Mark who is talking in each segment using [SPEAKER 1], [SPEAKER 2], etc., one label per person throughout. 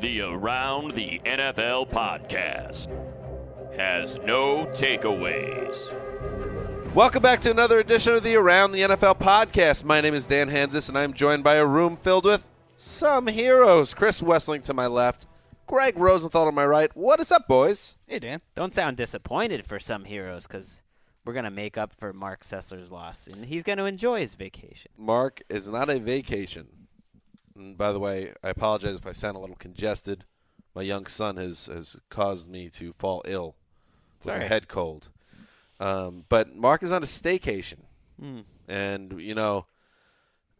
[SPEAKER 1] The Around the NFL podcast has no takeaways.
[SPEAKER 2] Welcome back to another edition of the Around the NFL podcast. My name is Dan Hanzus, and I'm joined by a room filled with some heroes. Chris Wesseling to my left, Greg Rosenthal to my right. What is up, boys?
[SPEAKER 3] Hey, Dan.
[SPEAKER 4] Don't sound disappointed for some heroes because we're going to make up for Marc Sessler's loss, and he's going to enjoy his vacation.
[SPEAKER 2] Marc is not a vacation. And by the way, I apologize if I sound a little congested. My young son has, has caused me to fall ill with a head cold. Um, but Marc is on a staycation.
[SPEAKER 4] Hmm.
[SPEAKER 2] And, you know,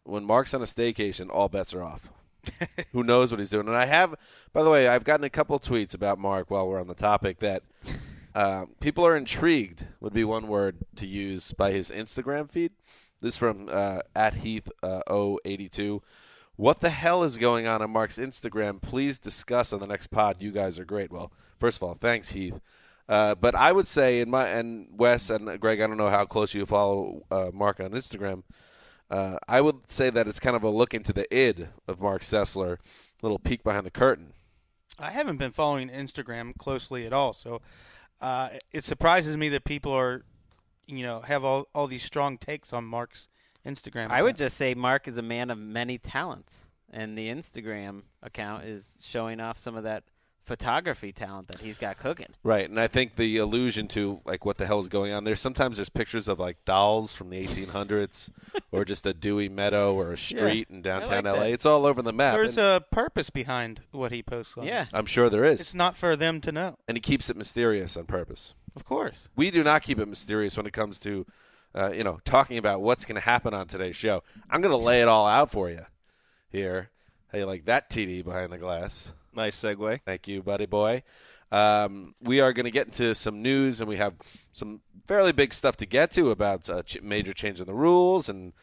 [SPEAKER 2] when Marc's on a staycation, all bets are off. Who knows what he's doing? And I have, by the way, I've gotten a couple tweets about Marc while we're on the topic that uh, people are intrigued, would be one word to use, by his Instagram feed. This from uh, at Heath uh, 082. What the hell is going on on Marc's Instagram? Please discuss on the next pod. You guys are great. Well, first of all, thanks, Heath. Uh, but I would say, in my and Wes and Greg, I don't know how close you follow uh, Marc on Instagram. Uh, I would say that it's kind of a look into the id of Marc Sessler, a little peek behind the curtain.
[SPEAKER 3] I haven't been following Instagram closely at all, so uh, it surprises me that people are, you know, have all all these strong takes on Marc's Instagram.
[SPEAKER 4] I would just say Marc is a man of many talents, and the Instagram account is showing off some of that photography talent that he's got cooking.
[SPEAKER 2] Right, and I think the allusion to like what the hell is going on there. Sometimes there's pictures of like dolls from the 1800s, or just a dewy meadow or a street in downtown
[SPEAKER 4] like
[SPEAKER 2] LA.
[SPEAKER 4] that.
[SPEAKER 2] It's all over the map.
[SPEAKER 3] There's
[SPEAKER 2] and
[SPEAKER 3] a purpose behind what he posts on.
[SPEAKER 4] Yeah.
[SPEAKER 2] I'm sure there is,
[SPEAKER 3] it's not for them to know.
[SPEAKER 2] and he keeps it mysterious on purpose.
[SPEAKER 3] Of course.
[SPEAKER 2] We do not keep it mysterious when it comes to, uh, you know, talking about what's going to happen on today's show. I'm going to lay it all out for you here. How you like that TD behind the glass?
[SPEAKER 5] Nice segue.
[SPEAKER 2] Thank you, buddy boy. Um, we are going to get into some news, and we have some fairly big stuff to get to about uh, ch- major change in the rules and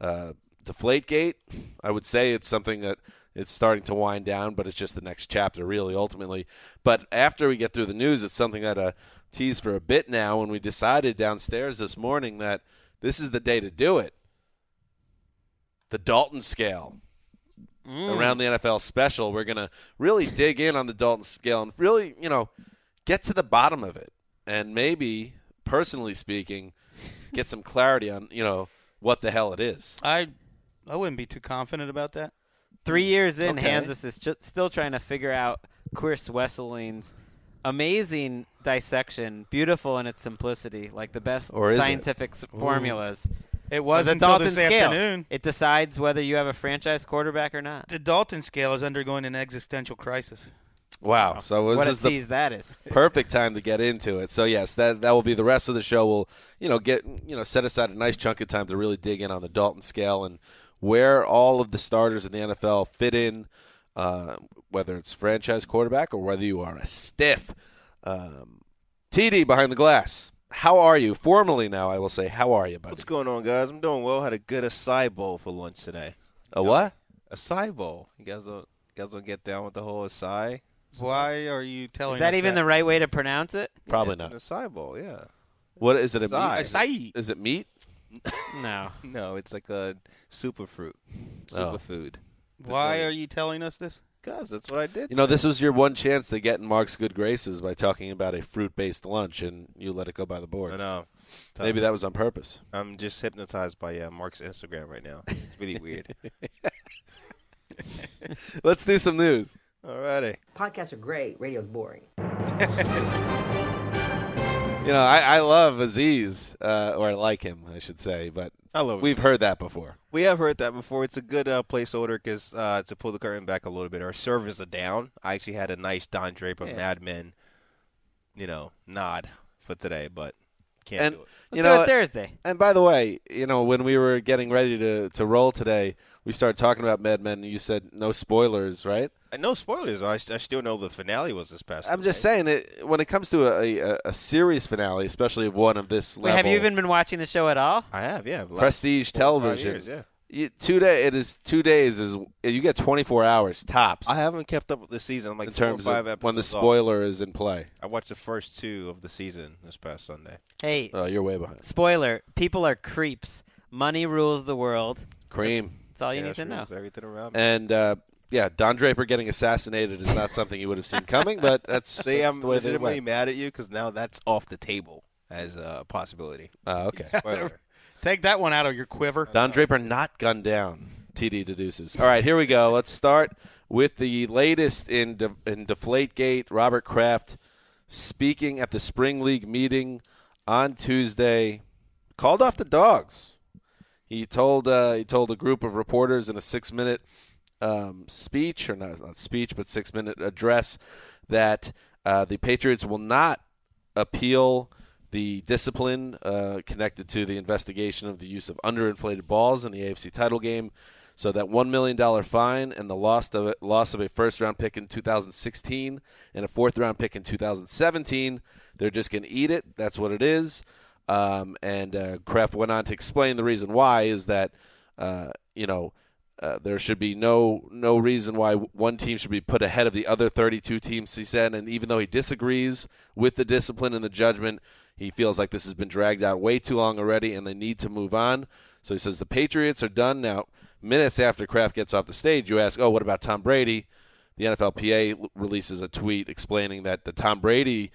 [SPEAKER 2] uh, Deflategate. I would say it's something that it's starting to wind down, but it's just the next chapter, really, ultimately. But after we get through the news, it's something that uh, teased for a bit now, when we decided downstairs this morning that this is the day to do it. The Dalton scale mm. around the NFL special. We're going to really dig in on the Dalton scale and really, you know, get to the bottom of it. And maybe, personally speaking, get some clarity on, you know, what the hell it is.
[SPEAKER 3] I I wouldn't be too confident about that.
[SPEAKER 4] Three mm. years in,
[SPEAKER 2] Okay.
[SPEAKER 4] Hanzus is just still trying to figure out Chris Wesseling's amazing dissection, beautiful in its simplicity, like the best
[SPEAKER 2] Or is it?
[SPEAKER 4] scientific s formulas.
[SPEAKER 3] It was
[SPEAKER 4] the
[SPEAKER 3] until
[SPEAKER 4] Dalton
[SPEAKER 3] this
[SPEAKER 4] scale.
[SPEAKER 3] afternoon.
[SPEAKER 4] It decides whether you have a franchise quarterback or not.
[SPEAKER 3] The Dalton scale is undergoing an existential crisis.
[SPEAKER 2] Wow. So this
[SPEAKER 4] what a
[SPEAKER 2] is the
[SPEAKER 4] that is.
[SPEAKER 2] perfect time to get into it. So yes, that that will be the rest of the show. We'll you know get you know set aside a nice chunk of time to really dig in on the Dalton scale and where all of the starters in the NFL fit in, uh, whether it's franchise quarterback or whether you are a stiff. Um, TD behind the glass. How are you? Formally now, I will say, how are you, buddy?
[SPEAKER 5] What's going on, guys? I'm doing well. Had a good acai bowl for lunch today.
[SPEAKER 2] a what?
[SPEAKER 5] Acai bowl. You guys don't guys want to get down with the whole acai?
[SPEAKER 3] Why are you telling
[SPEAKER 4] Is that
[SPEAKER 3] us
[SPEAKER 4] even the right way to pronounce it?
[SPEAKER 2] Probably
[SPEAKER 5] yeah,
[SPEAKER 2] not.
[SPEAKER 5] it's an acai bowl, yeah.
[SPEAKER 2] What is it? A
[SPEAKER 5] Acai.
[SPEAKER 2] meat?
[SPEAKER 3] Acai.
[SPEAKER 2] Is it meat?
[SPEAKER 4] No.
[SPEAKER 5] No, it's like a super superfruit,
[SPEAKER 2] Oh.
[SPEAKER 5] superfood.
[SPEAKER 3] Why are you telling us this?
[SPEAKER 5] Cause that's what I did.
[SPEAKER 2] You know,
[SPEAKER 5] today.
[SPEAKER 2] this was your one chance to get in Marc's good graces by talking about a fruit-based lunch, and you let it go by the board.
[SPEAKER 5] I know.
[SPEAKER 2] Maybe that was on purpose.
[SPEAKER 5] I'm just hypnotized by uh, Marc's Instagram right now. It's really weird.
[SPEAKER 2] Let's do some news.
[SPEAKER 5] Alrighty.
[SPEAKER 6] Podcasts are great. Radio's boring.
[SPEAKER 2] You know, I, I love Aziz, uh, or I like him, I should say, but
[SPEAKER 5] I love
[SPEAKER 2] we've heard that before.
[SPEAKER 5] We have heard that before. It's a good uh, placeholder because uh, to pull the curtain back a little bit, our servers are down. I actually had a nice Don Draper
[SPEAKER 2] Yeah.
[SPEAKER 5] Mad Men, you know, nod for today, but can't
[SPEAKER 2] and
[SPEAKER 5] do it.
[SPEAKER 4] Let's
[SPEAKER 2] you
[SPEAKER 4] do
[SPEAKER 2] know,
[SPEAKER 4] it Thursday.
[SPEAKER 2] And by the way, you know, when we were getting ready to to roll today, we started talking about Mad Men, and you said no spoilers, right?
[SPEAKER 5] And no spoilers. I, I still know the finale was this past.
[SPEAKER 2] I'm just saying it when it comes to a, a, a series finale, especially of one of this
[SPEAKER 4] Wait,
[SPEAKER 2] level.
[SPEAKER 4] have you even been watching the show at all?
[SPEAKER 5] I have, yeah. last
[SPEAKER 2] prestige
[SPEAKER 5] four or
[SPEAKER 2] television?
[SPEAKER 5] years, yeah.
[SPEAKER 2] You, two day it is two days is you get 24 hours tops
[SPEAKER 5] I haven't kept up with the season. I'm like
[SPEAKER 2] in
[SPEAKER 5] four or
[SPEAKER 2] terms
[SPEAKER 5] five
[SPEAKER 2] of when the
[SPEAKER 5] episodes off.
[SPEAKER 2] spoiler is in play.
[SPEAKER 5] I watched the first two of the season this past Sunday.
[SPEAKER 4] Hey,
[SPEAKER 2] Oh, you're way behind.
[SPEAKER 4] spoiler: people are creeps. Money rules the world.
[SPEAKER 2] Cream.
[SPEAKER 4] That's all you
[SPEAKER 5] Yeah,
[SPEAKER 4] need to know.
[SPEAKER 5] Everything around me.
[SPEAKER 2] And uh, yeah, Don Draper getting assassinated is not something you would have seen coming, but that's,
[SPEAKER 5] See,
[SPEAKER 2] that's
[SPEAKER 5] I'm
[SPEAKER 2] the way
[SPEAKER 5] legitimately mad at you because now that's off the table as a possibility.
[SPEAKER 2] Oh, okay.
[SPEAKER 5] Spoiler.
[SPEAKER 3] Take that one out of your quiver.
[SPEAKER 2] Don Draper not gunned down. TD deduces. All right, here we go. Let's start with the latest in De- in Deflategate. Robert Kraft speaking at the Spring League meeting on Tuesday called off the dogs. He told uh, he told a group of reporters in a six minute um, speech or not, not speech but six minute address that uh, the Patriots will not appeal the discipline uh, connected to the investigation of the use of underinflated balls in the AFC title game. So that one million dollar fine and the loss of a, loss of a first round pick in 2016 and a fourth round pick in 2017, they're just going to eat it. That's what it is. Um, and uh, Kraft went on to explain the reason why is that uh, you know uh, there should be no no reason why one team should be put ahead of the other 32 teams. He said, and even though he disagrees with the discipline and the judgment, he feels like this has been dragged out way too long already, and they need to move on. So he says the Patriots are done now. Minutes after Kraft gets off the stage, you ask, "Oh, what about Tom Brady?" The NFLPA releases a tweet explaining that the Tom Brady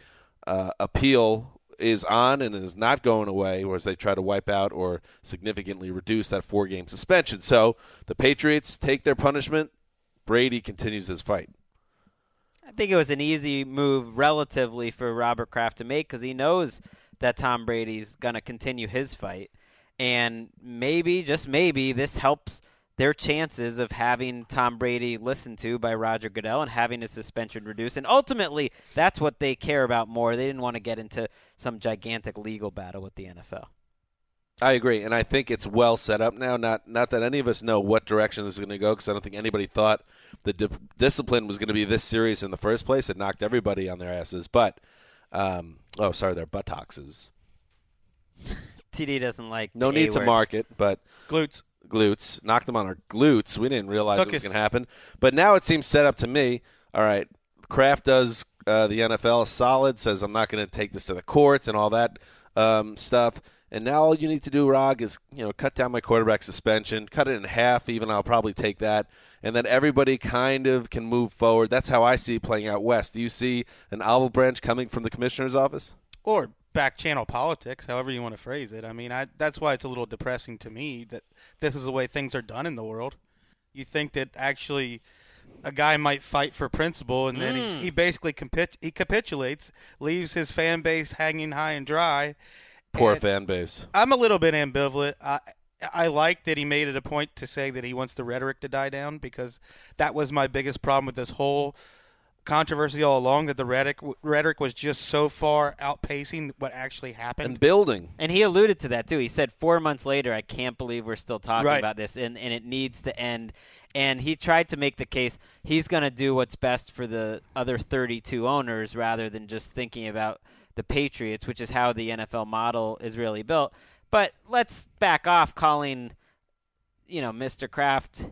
[SPEAKER 2] uh, appeal is on and is not going away, whereas they try to wipe out or significantly reduce that four game suspension. So the Patriots take their punishment. Brady continues his fight.
[SPEAKER 4] I think it was an easy move relatively for Robert Kraft to make because he knows that Tom Brady's going to continue his fight. And maybe, just maybe, this helps their chances of having Tom Brady listened to by Roger Goodell and having his suspension reduced. And ultimately, that's what they care about more. They didn't want to get into some gigantic legal battle with the NFL.
[SPEAKER 2] I agree, and I think it's well set up now. Not not that any of us know what direction this is going to go, because I don't think anybody thought the di- discipline was going to be this serious in the first place. It knocked everybody on their asses. But um, oh, sorry, their buttocks.
[SPEAKER 4] TD doesn't like
[SPEAKER 2] No need to
[SPEAKER 4] A-word.
[SPEAKER 2] mark it, but
[SPEAKER 3] Glutes.
[SPEAKER 2] glutes knocked them on our glutes. We didn't realize it was going to happen, but now it seems set up to me. All right, Kraft does uh, the NFL solid. Says I'm not going to take this to the courts and all that um, stuff. And now all you need to do, Rog, is you know cut down my quarterback suspension, cut it in half. Even I'll probably take that, and then everybody kind of can move forward. That's how I see it playing out west. Do you see an olive branch coming from the commissioner's office?
[SPEAKER 3] or back channel politics, however you want to phrase it. I mean, I that's why it's a little depressing to me that this is the way things are done in the world. You think that actually a guy might fight for principle, and then
[SPEAKER 4] Mm.
[SPEAKER 3] he's, he basically capit- he capitulates, leaves his fan base hanging high and dry.
[SPEAKER 2] Poor
[SPEAKER 3] And
[SPEAKER 2] fan base.
[SPEAKER 3] I'm a little bit ambivalent. I I like that he made it a point to say that he wants the rhetoric to die down because that was my biggest problem with this whole controversy all along. That the rhetoric rhetoric was just so far outpacing what actually happened.
[SPEAKER 2] And building.
[SPEAKER 4] And he alluded to that too. He said four months later, I can't believe we're still talking
[SPEAKER 3] Right.
[SPEAKER 4] about this, and and it needs to end. And he tried to make the case he's going to do what's best for the other 32 owners rather than just thinking about the Patriots, which is how the NFL model is really built. But let's back off calling, you know, Mr. Kraft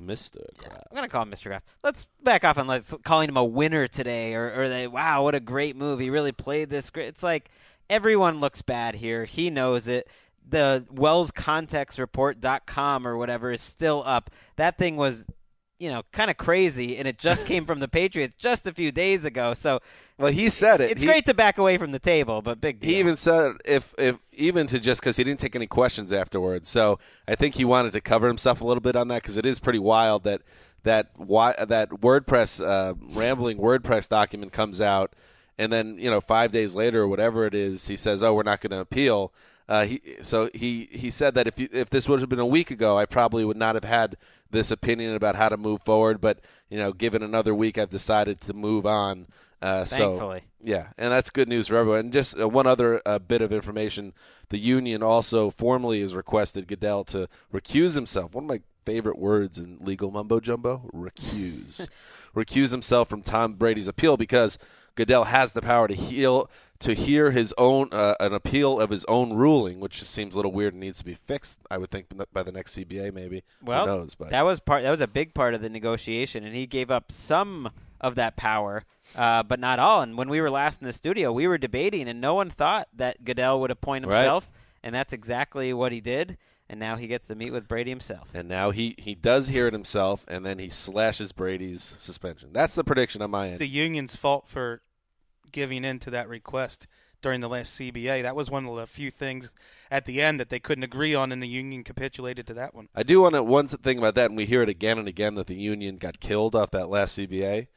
[SPEAKER 2] Mr. Kraft.
[SPEAKER 4] I'm gonna call him Mr. Kraft. Let's back off on let's calling him a winner today, or or they wow, what a great move. He really played this great. It's like everyone looks bad here. He knows it. The Wells Context Report.com or whatever is still up. That thing was, you know, kind of crazy, and it just came from the Patriots just a few days ago. So
[SPEAKER 2] Well, he said it.
[SPEAKER 4] it's
[SPEAKER 2] He-
[SPEAKER 4] great to back away from the table, but big deal.
[SPEAKER 2] He even said if if even to just because he didn't take any questions afterwards. So I think he wanted to cover himself a little bit on that because it is pretty wild that that why that WordPress uh, rambling WordPress document comes out, and then you know five days later or whatever it is, he says, "Oh, we're not going to appeal." Uh, he so he he said that if you, if this would have been a week ago, I probably would not have had this opinion about how to move forward. But you know, given another week, I've decided to move on. Uh, so yeah, and that's good news for everyone. And just uh, one other uh, bit of information: the union also formally has requested Goodell to recuse himself. One of my favorite words in legal mumbo jumbo: recuse. recuse himself from Tom Brady's appeal because Goodell has the power to heal to hear his own uh, an appeal of his own ruling, which just seems a little weird and needs to be fixed. I would think by the next CBA, maybe.
[SPEAKER 4] Well,
[SPEAKER 2] Who knows? But
[SPEAKER 4] that was part. That was a big part of the negotiation, and he gave up some of that power, uh, but not all. And when we were last in the studio, we were debating, and no one thought that Goodell would appoint
[SPEAKER 2] Right.
[SPEAKER 4] himself, and that's exactly what he did. And now he gets to meet with Brady himself.
[SPEAKER 2] And now he, he does hear it himself, and then he slashes Brady's suspension. That's the prediction on my end.
[SPEAKER 3] the union's fault for giving in to that request during the last CBA. That was one of the few things at the end that they couldn't agree on, and the union capitulated to that one.
[SPEAKER 2] I do want to one thing about that, and we hear it again and again that the union got killed off that last CBA.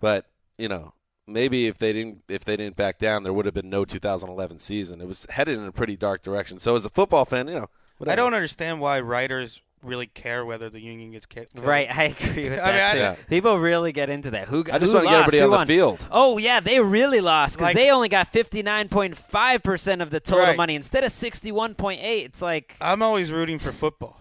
[SPEAKER 2] But you know, maybe if they didn't if they didn't back down, there would have been no 2011 season. It was headed in a pretty dark direction. So as a football fan, you know, whatever.
[SPEAKER 3] I don't understand why writers really care whether the union gets kicked.
[SPEAKER 4] Right, I agree with
[SPEAKER 3] I
[SPEAKER 4] that
[SPEAKER 3] mean, I-
[SPEAKER 4] too. People really get into that. Who?
[SPEAKER 2] I just
[SPEAKER 4] who
[SPEAKER 2] want to get everybody
[SPEAKER 4] Who
[SPEAKER 2] on the
[SPEAKER 4] won?
[SPEAKER 2] field.
[SPEAKER 4] Oh yeah, they really lost because
[SPEAKER 3] Like-
[SPEAKER 4] they only got fifty nine point five percent of the total
[SPEAKER 3] Right.
[SPEAKER 4] money instead of sixty one point eight. It's like
[SPEAKER 3] I'm always rooting for football.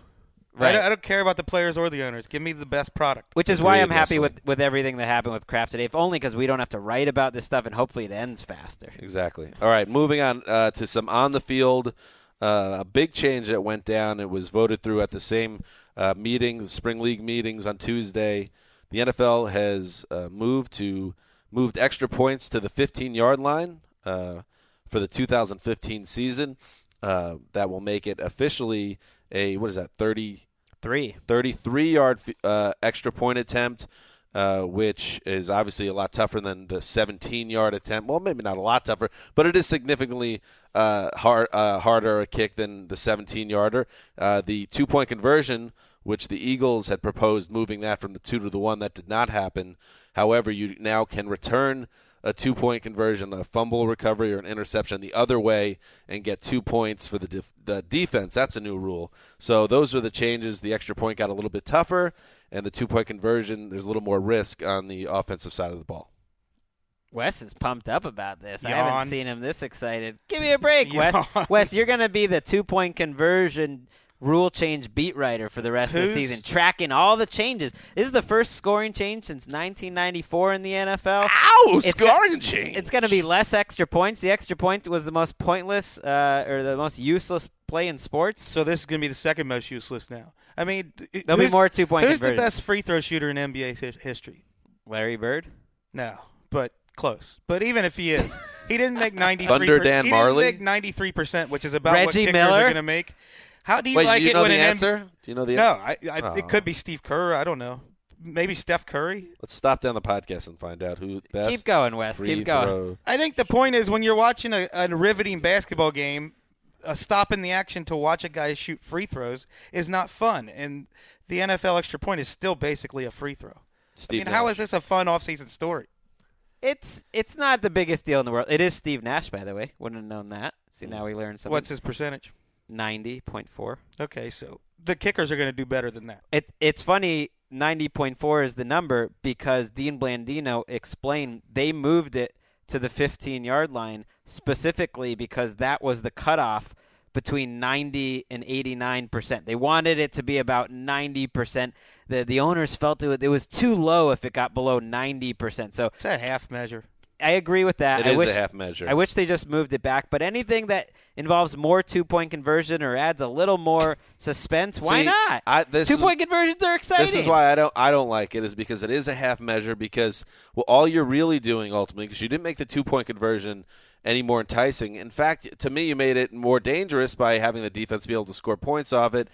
[SPEAKER 3] I,
[SPEAKER 4] Right.
[SPEAKER 3] don't, I don't care about the players or the owners. Give me the best product.
[SPEAKER 4] Which is why I'm happy with, with everything that happened with Kraft today, if only because we don't have to write about this stuff and hopefully it ends faster.
[SPEAKER 2] Exactly. All right, moving on uh, to some on the field. Uh, a big change that went down. It was voted through at the same uh, meetings, spring league meetings on Tuesday. The NFL has uh, moved to moved extra points to the 15 yard line uh, for the 2015 season. Uh, that will make it officially a what is that 30
[SPEAKER 4] Three.
[SPEAKER 2] 33 yard uh, extra point attempt, uh, which is obviously a lot tougher than the 17 yard attempt. Well, maybe not a lot tougher, but it is significantly uh, hard, uh, harder a kick than the 17 yarder. Uh, the two point conversion, which the Eagles had proposed moving that from the two to the one, that did not happen. However, you now can return a two point conversion, a fumble recovery, or an interception the other way and get two points for the, def- the defense. That's a new rule. So those are the changes. The extra point got a little bit tougher, and the two point conversion, there's a little more risk on the offensive side of the ball.
[SPEAKER 4] Wes is pumped up about this. I haven't seen him this excited. Give me a break, Wes.
[SPEAKER 3] Yawn.
[SPEAKER 4] Wes, you're going to be the two point conversion rule change beat writer for the rest of the season, tracking all the changes. This is the first scoring change since 1994 in the NFL.
[SPEAKER 2] Ow!
[SPEAKER 4] It's
[SPEAKER 2] Scoring change.
[SPEAKER 4] It's going to be less extra points. The extra point was the most pointless uh, or the most useless play in sports.
[SPEAKER 3] So this is going to be the second most useless now. I mean,
[SPEAKER 4] There'll be more two-point
[SPEAKER 3] Who's the best free throw shooter in NBA history?
[SPEAKER 4] Larry Bird.
[SPEAKER 3] No, but close. But even if he is, he didn't make ninety three.
[SPEAKER 2] Under Dan
[SPEAKER 3] he
[SPEAKER 2] Majerle?
[SPEAKER 3] didn't make ninety three percent, which is about what
[SPEAKER 4] Reggie
[SPEAKER 3] kickers
[SPEAKER 4] Miller?
[SPEAKER 3] are going to make. How do you
[SPEAKER 2] Wait,
[SPEAKER 3] like
[SPEAKER 2] do you
[SPEAKER 3] it
[SPEAKER 2] know
[SPEAKER 3] when
[SPEAKER 2] the
[SPEAKER 3] an M-
[SPEAKER 2] answer? Do you know the
[SPEAKER 3] No,
[SPEAKER 2] answer?
[SPEAKER 3] I, I,
[SPEAKER 2] Oh.
[SPEAKER 3] it could be Steve Kerr. I don't know. Maybe Steph Curry.
[SPEAKER 2] Let's stop down the podcast and find out who best
[SPEAKER 4] Keep going, Wes. Keep going.
[SPEAKER 2] throw-
[SPEAKER 3] I think the point is when you're watching a, a riveting basketball game, uh, stopping the action to watch a guy shoot free throws is not fun. And the NFL extra point is still basically a free throw.
[SPEAKER 2] Steve
[SPEAKER 3] I mean, how
[SPEAKER 2] Nash.
[SPEAKER 3] is this a fun off-season story?
[SPEAKER 4] It's it's not the biggest deal in the world. It is Steve Nash, by the way. Wouldn't have known that. See, now we mm. learned something.
[SPEAKER 3] What's his percentage?
[SPEAKER 4] ninety point four?
[SPEAKER 3] Okay, so the kickers are going to do better than that.
[SPEAKER 4] It it's funny. Ninety point four is the number because Dean Blandino explained they moved it to the fifteen yard line specifically because that was the cutoff between 90 and 89 percent. They wanted it to be about 90 percent. The the owners felt it, it was too low if it got below 90 percent. So
[SPEAKER 3] It's a half measure.
[SPEAKER 4] I agree with that.
[SPEAKER 2] It
[SPEAKER 4] I
[SPEAKER 2] is
[SPEAKER 4] wish,
[SPEAKER 2] a half measure.
[SPEAKER 4] I wish they just moved it back. But anything that involves more two point conversion or adds a little more suspense, why
[SPEAKER 2] See,
[SPEAKER 4] not?
[SPEAKER 2] I, this
[SPEAKER 4] two
[SPEAKER 2] is-
[SPEAKER 4] point conversions are exciting.
[SPEAKER 2] This is why I don't I don't like it is because it is a half measure because well all you're really doing ultimately because you didn't make the two point conversion any more enticing. In fact, to me you made it more dangerous by having the defense be able to score points off it.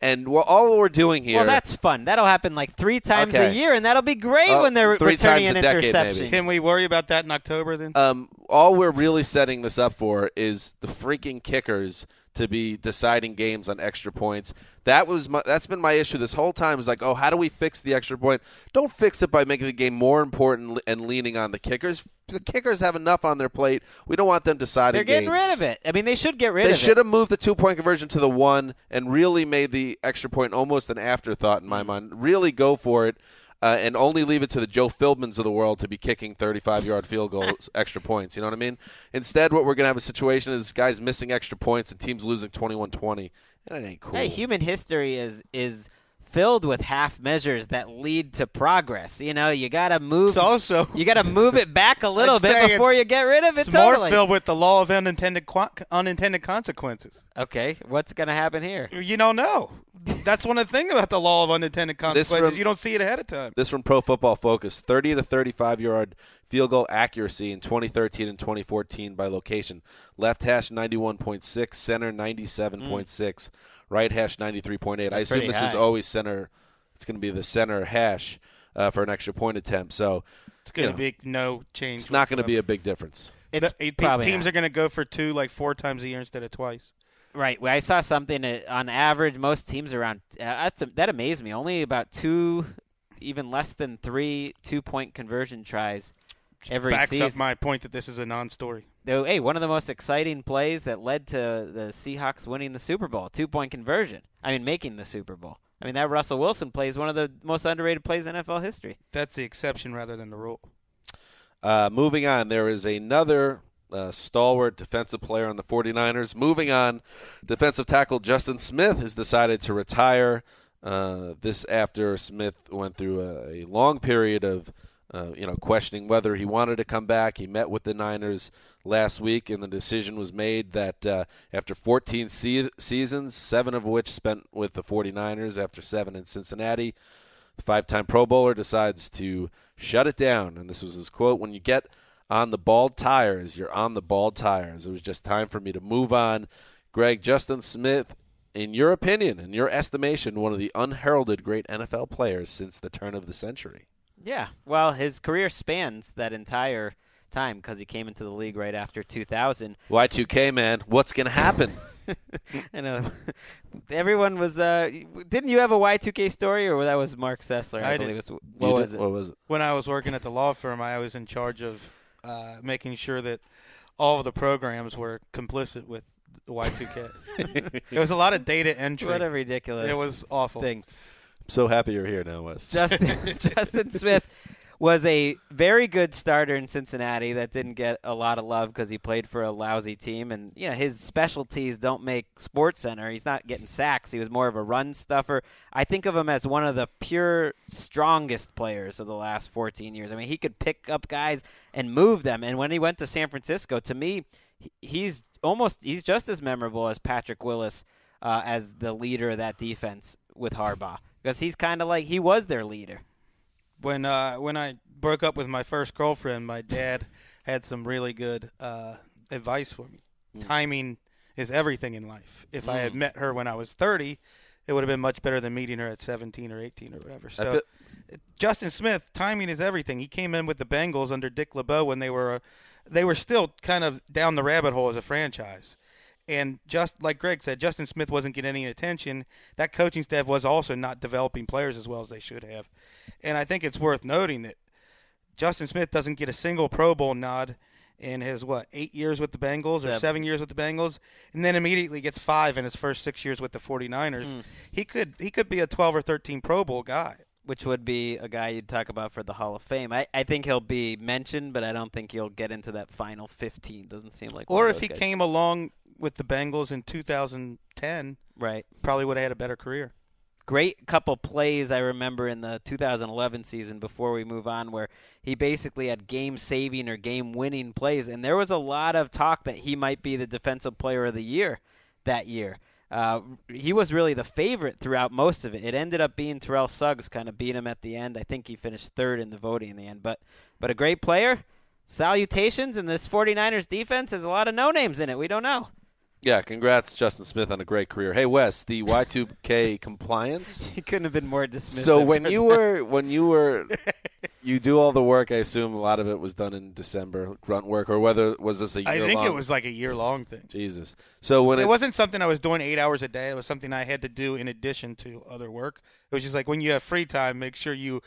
[SPEAKER 2] And well, all we're doing here
[SPEAKER 4] Well, that's fun. That'll happen like three times a year, and that'll be great
[SPEAKER 2] Uh,
[SPEAKER 4] when they're
[SPEAKER 2] three
[SPEAKER 4] returning
[SPEAKER 2] times
[SPEAKER 4] an
[SPEAKER 2] a decade,
[SPEAKER 4] interception.
[SPEAKER 2] maybe.
[SPEAKER 3] Can we worry about that in October then?
[SPEAKER 2] um, all we're really setting this up for is the freaking kickers to be deciding games on extra points. That was my, that's been my issue this whole time. Is like, oh, how do we fix the extra point? Don't fix it by making the game more important and leaning on the kickers. The kickers have enough on their plate. We don't want them deciding.
[SPEAKER 4] They're getting
[SPEAKER 2] games.
[SPEAKER 4] rid of it. I mean, they should get rid
[SPEAKER 2] They
[SPEAKER 4] of it.
[SPEAKER 2] They should have moved the two point conversion to the one and really made the extra point almost an afterthought in my mm. mind. Really go for it. Uh, and only leave it to the Joe Philbins of the world to be kicking 35 yard field goals, extra points. You know what I mean? Instead, what we're going to have a situation is guys missing extra points and teams losing 21 20. And it ain't cool.
[SPEAKER 4] Hey, human history is is filled with half measures that lead to progress. You know, you got to move.
[SPEAKER 3] It's also
[SPEAKER 4] you got to move it back a little bit before you get rid of it.
[SPEAKER 3] it's
[SPEAKER 4] totally.
[SPEAKER 3] more filled with the law of unintended qua- unintended consequences.
[SPEAKER 4] Okay, what's going to happen here?
[SPEAKER 3] You don't know. That's one of the things about the law of unintended consequences.
[SPEAKER 2] rem-
[SPEAKER 3] you don't see it ahead of time.
[SPEAKER 2] This from Pro Football Focus 30 to 35 yard field goal accuracy in 2013 and 2014 by location. Left hash 91.6, center 97.6, right hash 93.8. I assume this
[SPEAKER 4] high.
[SPEAKER 2] is always center. It's going to be the center hash uh, for an extra point attempt. So
[SPEAKER 3] It's going
[SPEAKER 2] you
[SPEAKER 3] to
[SPEAKER 2] know,
[SPEAKER 3] be no change.
[SPEAKER 2] it's not going to be a big difference.
[SPEAKER 4] It's
[SPEAKER 3] The-
[SPEAKER 4] probably
[SPEAKER 3] teams
[SPEAKER 4] not.
[SPEAKER 3] are going to go for two like four times a year instead of twice.
[SPEAKER 4] Right. Well, I saw something uh, on average. Most teams around uh, that's, that amazed me. Only about two, even less than three two-point conversion tries every
[SPEAKER 3] Backs
[SPEAKER 4] season.
[SPEAKER 3] up my point that this is a non-story.
[SPEAKER 4] Though, hey, one of the most exciting plays that led to the Seahawks winning the Super Bowl, two-point conversion. I mean, making the Super Bowl. I mean, that Russell Wilson play is one of the most underrated plays in NFL history.
[SPEAKER 3] That's the exception rather than the rule.
[SPEAKER 2] Uh, moving on, there is another uh, stalwart defensive player on the 49ers. Moving on, defensive tackle Justin Smith has decided to retire. Uh, this after Smith went through a, a long period of, uh, you know, questioning whether he wanted to come back. He met with the Niners last week, and the decision was made that uh, after 14 se- seasons, seven of which spent with the 49ers, after seven in Cincinnati, the five-time Pro Bowler decides to shut it down. And this was his quote: "When you get on the bald tires, you're on the bald tires. It was just time for me to move on." Greg Justin Smith, in your opinion, in your estimation, one of the unheralded great NFL players since the turn of the century.
[SPEAKER 4] Yeah. Well, his career spans that entire time because he came into the league right after 2000.
[SPEAKER 2] Y2K man, what's gonna happen?
[SPEAKER 4] I know. Everyone was. Uh, didn't you have a Y2K story, or that was Marc Sessler? I,
[SPEAKER 3] I
[SPEAKER 4] believe
[SPEAKER 3] did.
[SPEAKER 4] it was.
[SPEAKER 2] You
[SPEAKER 4] What was
[SPEAKER 2] did-
[SPEAKER 4] it?
[SPEAKER 2] What was it?
[SPEAKER 3] When I was working at the law firm, I was in charge of uh, making sure that all of the programs were complicit with the Y2K. it was a lot of data entry.
[SPEAKER 4] What a ridiculous
[SPEAKER 3] It was awful.
[SPEAKER 4] thing.
[SPEAKER 2] So happy you're here now, Wes.
[SPEAKER 4] Justin Justin Smith was a very good starter in Cincinnati that didn't get a lot of love because he played for a lousy team and you know his specialties don't make Sports Center. He's not getting sacks. He was more of a run stuffer. I think of him as one of the pure strongest players of the last 14 years. I mean, he could pick up guys and move them. And when he went to San Francisco, to me, he's almost he's just as memorable as Patrick Willis uh, as the leader of that defense with Harbaugh because he's kind of like he was their leader.
[SPEAKER 3] when uh when I broke up with my first girlfriend, my dad had some really good uh advice for me. Timing is everything in life. If I had
[SPEAKER 2] Mm.
[SPEAKER 3] met her when I was 30, it would have been much better than meeting her at 17 or 18 or whatever. So
[SPEAKER 2] feel-
[SPEAKER 3] Justin Smith, timing is everything. He came in with the Bengals under Dick LeBeau when they were uh, they were still kind of down the rabbit hole as a franchise. And just like Greg said, Justin Smith wasn't getting any attention. That coaching staff was also not developing players as well as they should have. And I think it's worth noting that Justin Smith doesn't get a single Pro Bowl nod in his what eight years with the Bengals or
[SPEAKER 4] Seven.
[SPEAKER 3] seven years with the Bengals, and then immediately gets five in his first six years with the 49ers.
[SPEAKER 4] Hmm.
[SPEAKER 3] He could he could be a 12 or 13 Pro Bowl guy.
[SPEAKER 4] Which would be a guy you'd talk about for the Hall of Fame. I, I think he'll be mentioned, but I don't think he'll get into that final 15. Doesn't seem like.
[SPEAKER 3] Or if he
[SPEAKER 4] guys.
[SPEAKER 3] came along with the Bengals in 2010,
[SPEAKER 4] right.
[SPEAKER 3] probably would have had a better career.
[SPEAKER 4] great couple plays I remember in the 2011 season before we move on where he basically had game saving or game winning plays and there was a lot of talk that he might be the defensive player of the year that year. Uh, he was really the favorite throughout most of it. It ended up being Terrell Suggs kind of beat him at the end. I think he finished third in the voting in the end, but but a great player. Salutations, and this 49ers defense has a lot of no names in it. We don't know.
[SPEAKER 2] Yeah, congrats, Justin Smith, on a great career. Hey, Wes, the Y2K compliance.
[SPEAKER 4] He couldn't have been more dismissive.
[SPEAKER 2] So when you were when you were you do all the work, I assume a lot of it was done in December, grunt work, or whether was this a year
[SPEAKER 3] I think
[SPEAKER 2] long?
[SPEAKER 3] it was like a year long thing.
[SPEAKER 2] Jesus. So when
[SPEAKER 3] it,
[SPEAKER 2] it,
[SPEAKER 3] wasn't something I was doing eight hours a day. It was something I had to do in addition to other work. It was just like when you have free time, make sure you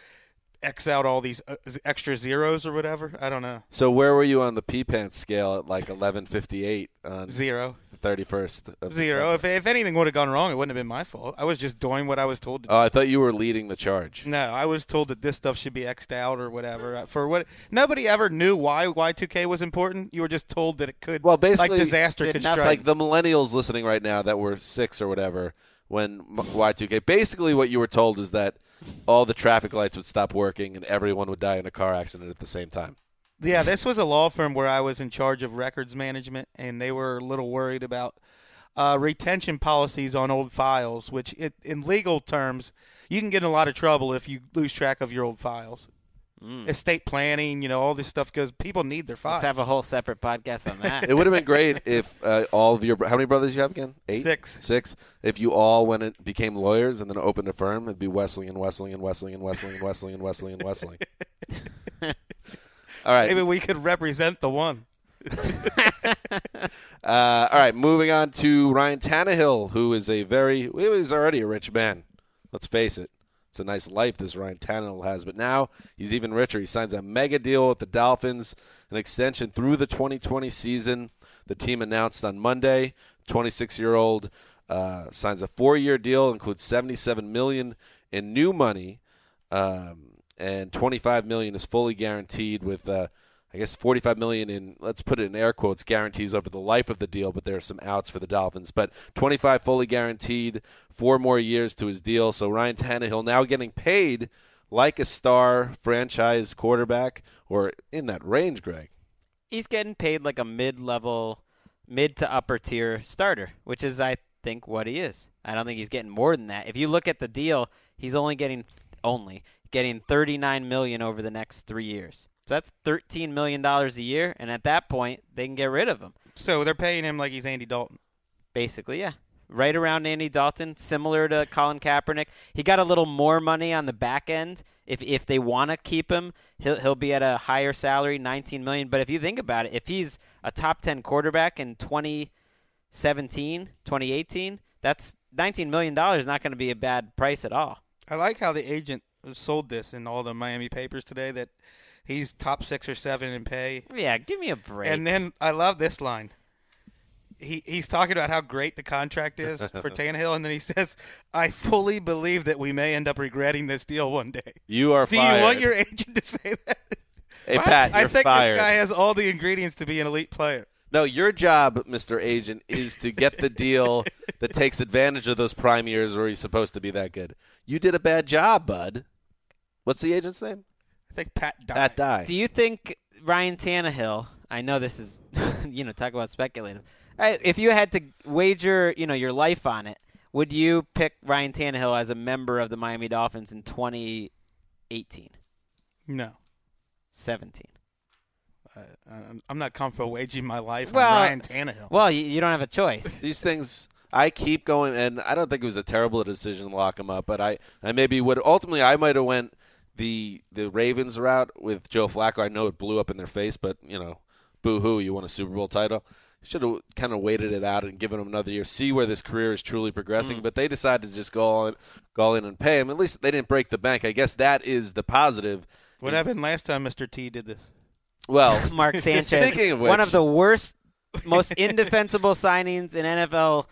[SPEAKER 3] X out all these uh, extra zeros or whatever. I don't know.
[SPEAKER 2] so where were you on the P pants scale at like 11:58 on
[SPEAKER 3] Zero.
[SPEAKER 2] the 31st of
[SPEAKER 3] Zero. If,
[SPEAKER 2] December?
[SPEAKER 3] if anything would have gone wrong, it wouldn't have been my fault. I was just doing what I was told to do.
[SPEAKER 2] Oh, I thought you were leading the charge.
[SPEAKER 3] No, I was told that this stuff should be xed out or whatever. Uh, For what? Nobody ever knew why Y2K was important. You were just told that it could.
[SPEAKER 2] Well, basically,
[SPEAKER 3] like disaster
[SPEAKER 4] did
[SPEAKER 3] could
[SPEAKER 4] nothing.
[SPEAKER 3] strike.
[SPEAKER 2] Like the millennials listening right now that were six or whatever when Y2K. Basically, what you were told is that all the traffic lights would stop working and everyone would die in a car accident at the same time.
[SPEAKER 3] Yeah, this was a law firm where I was in charge of records management, and they were a little worried about uh, retention policies on old files, which, it, in legal terms, you can get in a lot of trouble if you lose track of your old files.
[SPEAKER 4] Mm.
[SPEAKER 3] Estate planning, you know, all this stuff goes. People need their files.
[SPEAKER 4] Let's have a whole separate podcast on that.
[SPEAKER 2] It would have been great if uh, all of your how many brothers you have again? Eight,
[SPEAKER 3] Six.
[SPEAKER 2] six. If you all went and became lawyers and then opened a firm, it'd be Wesleyan and Wesleyan and Wesleyan and Wesleyan and Wesleyan and Wesleyan and Wesleyan. all right.
[SPEAKER 3] Maybe we could represent the one.
[SPEAKER 2] Uh, all right, moving on to Ryan Tannehill, who is a very, he was already a rich man. Let's face it. It's a nice life this Ryan Tannehill has, but now he's even richer. He signs a mega deal with the Dolphins, an extension through the 2020 season. The team announced on Monday. 26-year-old uh, signs a four-year deal, includes 77 million in new money, um, and 25 million is fully guaranteed with. Uh, I guess 45 million in let's put it in air quotes guarantees over the life of the deal, but there are some outs for the Dolphins. But 25 fully guaranteed, four more years to his deal. So Ryan Tannehill now getting paid like a star franchise quarterback or in that range, Greg.
[SPEAKER 4] He's getting paid like a mid-level, mid to upper tier starter, which is, I think, what he is. I don't think he's getting more than that. If you look at the deal, he's only getting only getting 39 million over the next three years. So that's 13 million dollars a year, and at that point, they can get rid of him.
[SPEAKER 3] So they're paying him like he's Andy Dalton.
[SPEAKER 4] Basically, yeah. Right around Andy Dalton, similar to Colin Kaepernick. He got a little more money on the back end. If if they want to keep him, he'll he'll be at a higher salary, 19 million. But if you think about it, if he's a top 10 quarterback in 2017, 2018, that's 19 million dollars. Not going to be a bad price at all.
[SPEAKER 3] I like how the agent sold this in all the Miami papers today that he's top six or seven in pay.
[SPEAKER 4] Yeah, give me a break.
[SPEAKER 3] And then I love this line. He he's talking about how great the contract is for Tannehill, and then he says, "I fully believe that we may end up regretting this deal one day."
[SPEAKER 2] You are
[SPEAKER 3] Do
[SPEAKER 2] fired.
[SPEAKER 3] you want your agent to say that?
[SPEAKER 2] hey Pat,
[SPEAKER 3] I think
[SPEAKER 2] fired.
[SPEAKER 3] this guy has all the ingredients to be an elite player.
[SPEAKER 2] No, your job, Mr. Agent, is to get the deal that takes advantage of those prime years where he's supposed to be that good. You did a bad job, bud. What's the agent's name?
[SPEAKER 3] I think Pat died.
[SPEAKER 2] Pat Dye.
[SPEAKER 4] Do you think Ryan Tannehill? I know this is, you know, talk about speculative. If you had to wager, you know, your life on it, would you pick Ryan Tannehill as a member of the Miami Dolphins in 2018,
[SPEAKER 3] No,
[SPEAKER 4] 17?
[SPEAKER 3] I, I'm- I'm not comfortable waging my life
[SPEAKER 4] Well,
[SPEAKER 3] on Ryan Tannehill.
[SPEAKER 4] Well, you, you don't have a choice.
[SPEAKER 2] These things, I keep going, and I don't think it was a terrible decision to lock him up, but I, I maybe would ultimately I might have went the the Ravens route with Joe Flacco. I know it blew up in their face, but you know, boo hoo, you won a Super Bowl title. Should have kind of waited it out and given him another year, see where this career is truly progressing.
[SPEAKER 4] Mm.
[SPEAKER 2] But they decided to just go all in, go all in and pay him. At least they didn't break the bank. I guess that is the positive.
[SPEAKER 3] what happened last time Mr. T did this?
[SPEAKER 2] Well,
[SPEAKER 4] Mark Sanchez,
[SPEAKER 2] Speaking of which,
[SPEAKER 4] one of the worst, most indefensible signings in NFL.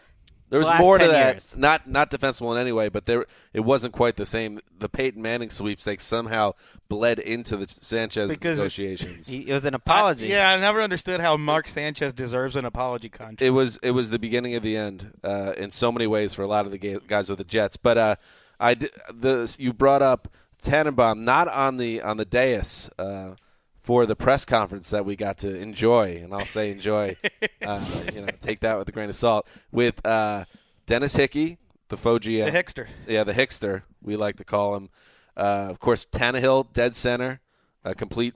[SPEAKER 2] There was
[SPEAKER 4] last
[SPEAKER 2] more to that.
[SPEAKER 4] years.
[SPEAKER 2] Not not defensible in any way, but there it wasn't quite the same. The Peyton Manning sweepstakes somehow bled into the Sanchez
[SPEAKER 3] Because it-
[SPEAKER 2] negotiations.
[SPEAKER 4] He, it was an apology.
[SPEAKER 3] I- yeah, I never understood how Mark Sanchez deserves an apology contract.
[SPEAKER 2] it was it was the beginning of the end uh, in so many ways for a lot of the guys with the Jets. But uh, I did, the you brought up Tannenbaum not on the on the dais uh, for the press conference that we got to enjoy, and I'll say enjoy. uh, you know, take that with a grain of salt. With uh, Dennis Hickey, the Foggia,
[SPEAKER 3] The Hickster.
[SPEAKER 2] yeah, the Hickster, we like to call him. Uh, of course, Tannehill, dead center, a complete,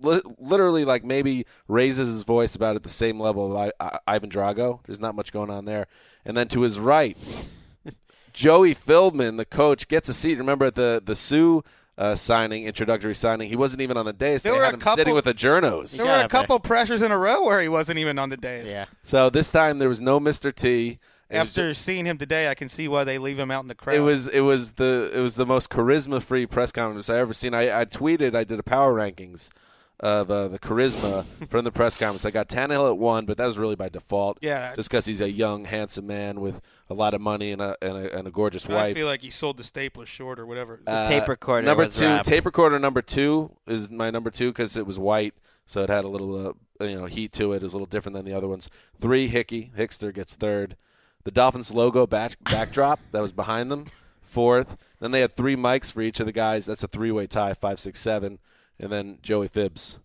[SPEAKER 2] li- literally like maybe raises his voice about at the same level of I- I- Ivan Drago. There's not much going on there. And then to his right, Joey Philbin, the coach, gets a seat. Remember at the the Suh uh, signing, introductory signing, he wasn't even on the dais.
[SPEAKER 3] There
[SPEAKER 2] they
[SPEAKER 3] were
[SPEAKER 2] had
[SPEAKER 3] a
[SPEAKER 2] him
[SPEAKER 3] couple-
[SPEAKER 2] sitting with the journos.
[SPEAKER 3] There were a
[SPEAKER 4] but-
[SPEAKER 3] couple pressures in a row where he wasn't even on the day.
[SPEAKER 4] Yeah.
[SPEAKER 2] So this time there was no Mr. T. It was
[SPEAKER 3] After seeing him today, I can see why they leave him out in the crowd.
[SPEAKER 2] It was it was the it was the most charisma free press conference I ever seen. I, I tweeted I did a power rankings of uh, the charisma from the press conference. I got Tannehill at one, but that was really by default.
[SPEAKER 3] Yeah.
[SPEAKER 2] just because he's a young, handsome man with a lot of money and a and a, and a gorgeous
[SPEAKER 3] I
[SPEAKER 2] wife.
[SPEAKER 3] I feel like he sold the stapler short or whatever.
[SPEAKER 2] Uh,
[SPEAKER 4] tape recorder
[SPEAKER 2] number
[SPEAKER 4] was
[SPEAKER 2] two,
[SPEAKER 4] wrapped.
[SPEAKER 2] tape recorder number two is my number two because it was white, so it had a little uh, you know heat to it. It was a little different than the other ones. Three, Hickey Hickster gets third. The Dolphins logo back, backdrop that was behind them, fourth. Then they had three mics for each of the guys. That's a three-way tie, five, six, seven, and then Joey Phibbs.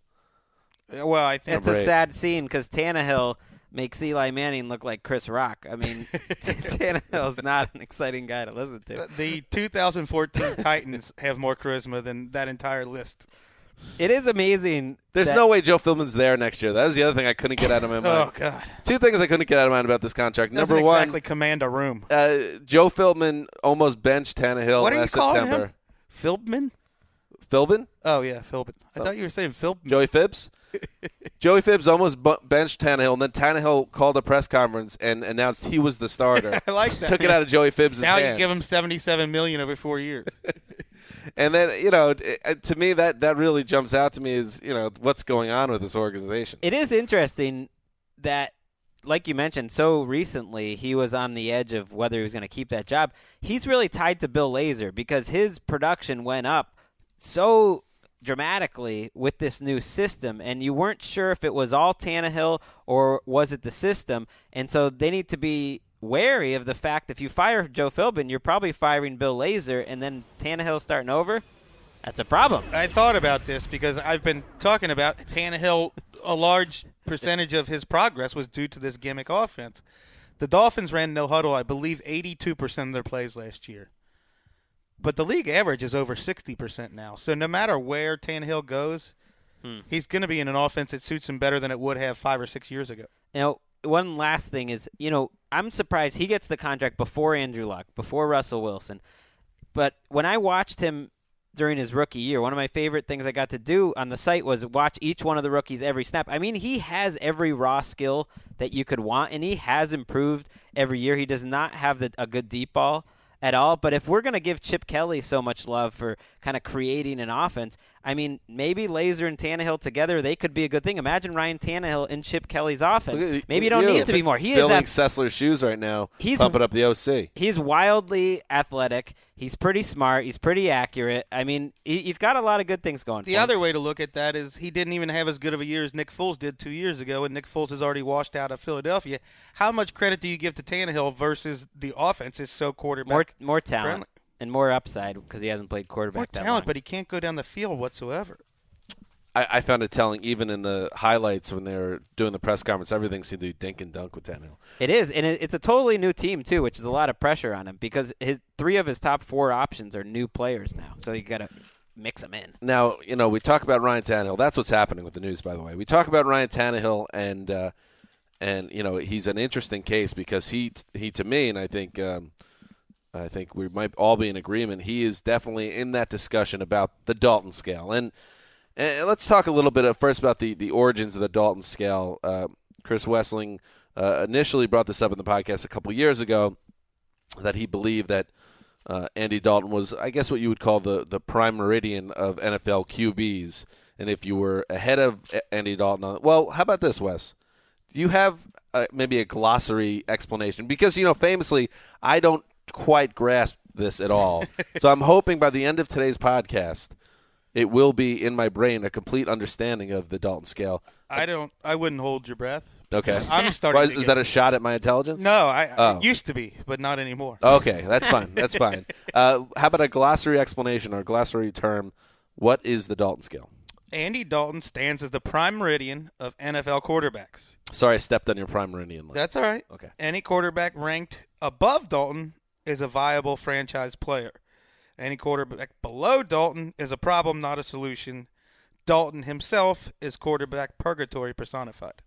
[SPEAKER 3] well, I think
[SPEAKER 4] It's a
[SPEAKER 2] eight.
[SPEAKER 4] sad scene because Tannehill makes Eli Manning look like Chris Rock. I mean, Tannehill's not an exciting guy to listen to.
[SPEAKER 3] the 2014 Titans have more charisma than that entire list.
[SPEAKER 4] It is amazing.
[SPEAKER 2] There's
[SPEAKER 4] that-
[SPEAKER 2] no way Joe Philbin's there next year. That was the other thing I couldn't get out of my mind. Oh.
[SPEAKER 3] God!
[SPEAKER 2] Two things I couldn't get out of my mind about this contract.
[SPEAKER 3] Doesn't
[SPEAKER 2] Number one,
[SPEAKER 3] exactly command a room.
[SPEAKER 2] uh, Joe Philbin almost benched Tannehill
[SPEAKER 3] What are you
[SPEAKER 2] last
[SPEAKER 3] calling
[SPEAKER 2] September.
[SPEAKER 3] him? Philbin?
[SPEAKER 2] Philbin?
[SPEAKER 3] Oh yeah, Philbin. I oh. thought you were saying Philbin.
[SPEAKER 2] Joey Phibbs? Joey Phibbs almost bu- benched Tannehill, and then Tannehill called a press conference and announced he was the starter.
[SPEAKER 3] I like that.
[SPEAKER 2] Took it out of Joey Phibbs'
[SPEAKER 3] now
[SPEAKER 2] hands.
[SPEAKER 3] you give him 77 million over four years.
[SPEAKER 2] and then you know, it- to me that that really jumps out to me is you know what's going on with this organization.
[SPEAKER 4] It is interesting that, like you mentioned, so recently he was on the edge of whether he was going to keep that job. He's really tied to Bill Lazor because his production went up so dramatically with this new system, and you weren't sure if it was all Tannehill or was it the system. And so they need to be wary of the fact if you fire Joe Philbin, you're probably firing Bill Lazor, and then Tannehill starting over. That's a problem.
[SPEAKER 3] I thought about this because I've been talking about Tannehill. A large percentage of his progress was due to this gimmick offense. The Dolphins ran no huddle, I believe, 82% of their plays last year. But the league average is over 60% now. So no matter where Tannehill goes,
[SPEAKER 4] Hmm.
[SPEAKER 3] he's going to be in an offense that suits him better than it would have five or six years ago.
[SPEAKER 4] Now, one last thing is, you know, I'm surprised he gets the contract before Andrew Luck, before Russell Wilson. But when I watched him during his rookie year, one of my favorite things I got to do on the site was watch each one of the rookies every snap. I mean, he has every raw skill that you could want, and he has improved every year. He does not have the, a good deep ball at all. But if we're going to give Chip Kelly so much love for kind of creating an offense, I mean, maybe Lazor and Tannehill together, they could be a good thing. Imagine Ryan Tannehill in Chip Kelly's offense. Maybe you don't
[SPEAKER 2] you,
[SPEAKER 4] need to be more. He is
[SPEAKER 2] filling Sessler's shoes right now,
[SPEAKER 4] He's-
[SPEAKER 2] pumping up the OC.
[SPEAKER 4] he's wildly athletic. He's pretty smart. He's pretty accurate. I mean, he, you've got a lot of good things going.
[SPEAKER 3] The
[SPEAKER 4] for him.
[SPEAKER 3] other way to look at that is he didn't even have as good of a year as Nick Foles did two years ago, and Nick Foles has already washed out of Philadelphia. How much credit do you give to Tannehill versus the offense is so quarterback
[SPEAKER 4] more more talent
[SPEAKER 3] friendly?
[SPEAKER 4] And more upside because he hasn't played quarterback
[SPEAKER 3] More
[SPEAKER 4] that
[SPEAKER 3] talent,
[SPEAKER 4] long.
[SPEAKER 3] but he can't go down the field whatsoever.
[SPEAKER 2] I, I found it telling, even in the highlights when they were doing the press conference, everything seemed to be dink and dunk with Tannehill.
[SPEAKER 4] It is, and it, it's a totally new team too, which is a lot of pressure on him because his three of his top four options are new players now. So you got to mix them in.
[SPEAKER 2] Now, you know, we talk about Ryan Tannehill. That's what's happening with the news, by the way. We talk about Ryan Tannehill, and uh, and you know, he's an interesting case because he he to me, and I think um, I think we might all be in agreement. He is definitely in that discussion about the Dalton scale, and, and let's talk a little bit first about the the origins of the Dalton scale. Uh, Chris Wesseling uh, initially brought this up in the podcast a couple years ago that he believed that uh, Andy Dalton was, I guess, what you would call the the prime meridian of NFL QBs. And if you were ahead of Andy Dalton, on, well, how about this, Wes? Do you have uh, maybe a glossary explanation? Because you know, famously, I don't quite grasp this at all. so I'm hoping by the end of today's podcast, it will be in my brain a complete understanding of the Dalton scale.
[SPEAKER 3] I don't. I wouldn't hold your breath.
[SPEAKER 2] Okay.
[SPEAKER 3] I'm starting.
[SPEAKER 2] Why-
[SPEAKER 3] to
[SPEAKER 2] is
[SPEAKER 3] get-
[SPEAKER 2] that a shot at my intelligence?
[SPEAKER 3] No, I,
[SPEAKER 2] Oh.
[SPEAKER 3] it used to be, but not anymore.
[SPEAKER 2] Okay, that's fine. That's fine. Uh, how about a glossary explanation or glossary term? What is the Dalton scale?
[SPEAKER 3] Andy Dalton stands as the prime meridian of NFL quarterbacks.
[SPEAKER 2] Sorry, I stepped on your prime meridian. line.
[SPEAKER 3] That's all right.
[SPEAKER 2] Okay.
[SPEAKER 3] Any quarterback ranked above Dalton is a viable franchise player. Any quarterback below Dalton is a problem, not a solution. Dalton himself is quarterback purgatory personified.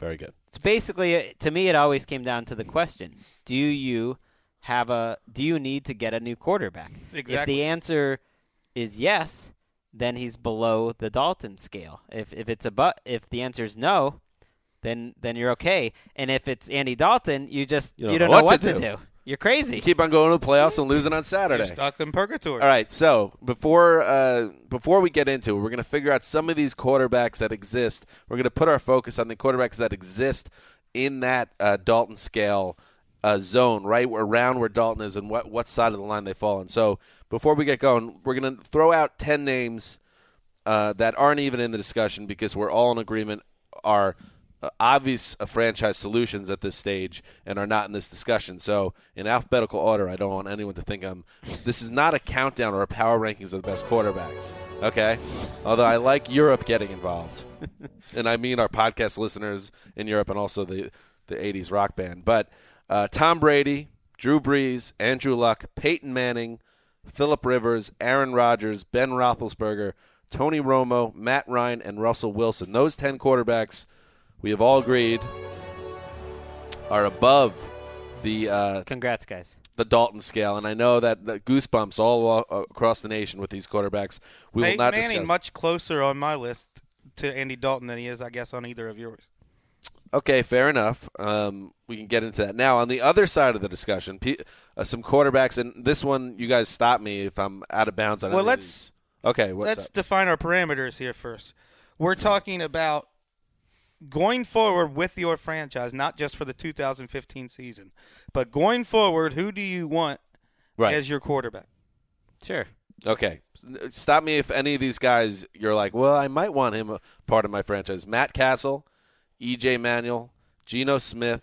[SPEAKER 2] Very good.
[SPEAKER 4] So basically, uh, to me, it always came down to the question: Do you have a? Do you need to get a new quarterback?
[SPEAKER 3] Exactly.
[SPEAKER 4] If the answer is yes, then he's below the Dalton scale. If if it's a but, if the answer is no, then then you're okay. And if it's Andy Dalton, you just
[SPEAKER 2] You
[SPEAKER 4] you
[SPEAKER 2] don't
[SPEAKER 4] don't,
[SPEAKER 2] know
[SPEAKER 4] know
[SPEAKER 2] what
[SPEAKER 4] what,
[SPEAKER 2] to
[SPEAKER 4] to
[SPEAKER 2] do.
[SPEAKER 4] You're crazy.
[SPEAKER 2] Keep on going to the playoffs and losing on
[SPEAKER 3] You're
[SPEAKER 2] Saturday.
[SPEAKER 3] stuck in purgatory.
[SPEAKER 2] All right, so before uh, before we get into it, we're going to figure out some of these quarterbacks that exist. We're going to put our focus on the quarterbacks that exist in that uh, Dalton scale uh, zone, right around where Dalton is, and what what side of the line they fall on. So before we get going, we're going to throw out ten names uh, that aren't even in the discussion because we're all in agreement are uh, obvious uh, franchise solutions at this stage and are not in this discussion. So in alphabetical order, I don't want anyone to think I'm. This is not a countdown or a power rankings of the best quarterbacks. Okay, although I like Europe getting involved, and I mean our podcast listeners in Europe and also the the '80s rock band. But uh, Tom Brady, Drew Brees, Andrew Luck, Peyton Manning, Philip Rivers, Aaron Rodgers, Ben Roethlisberger, Tony Romo, Matt Ryan, and Russell Wilson. Those 10 quarterbacks, we have all agreed, are above the uh,
[SPEAKER 4] Congrats, guys.
[SPEAKER 2] the Dalton scale. And I know that, that goosebumps all a- across the nation with these quarterbacks. We will
[SPEAKER 3] Peyton
[SPEAKER 2] not
[SPEAKER 3] Manning
[SPEAKER 2] discuss.
[SPEAKER 3] much closer on my list to Andy Dalton than he is, I guess, on either of yours.
[SPEAKER 2] Okay, fair enough. Um, we can get into that now. On the other side of the discussion, pe- uh, some quarterbacks, and this one, you guys stop me if I'm out of bounds on.
[SPEAKER 3] Well, let's-
[SPEAKER 2] these. Okay, what's
[SPEAKER 3] Let's
[SPEAKER 2] up?
[SPEAKER 3] define our parameters here first. We're talking about going forward with your franchise, not just for the 2015 season, but going forward, who do you want
[SPEAKER 2] Right.
[SPEAKER 3] as your quarterback?
[SPEAKER 4] Sure.
[SPEAKER 2] Okay. Stop me if any of these guys you're like, well, I might want him a part of my franchise. Matt Cassel, EJ Manuel, Geno Smith.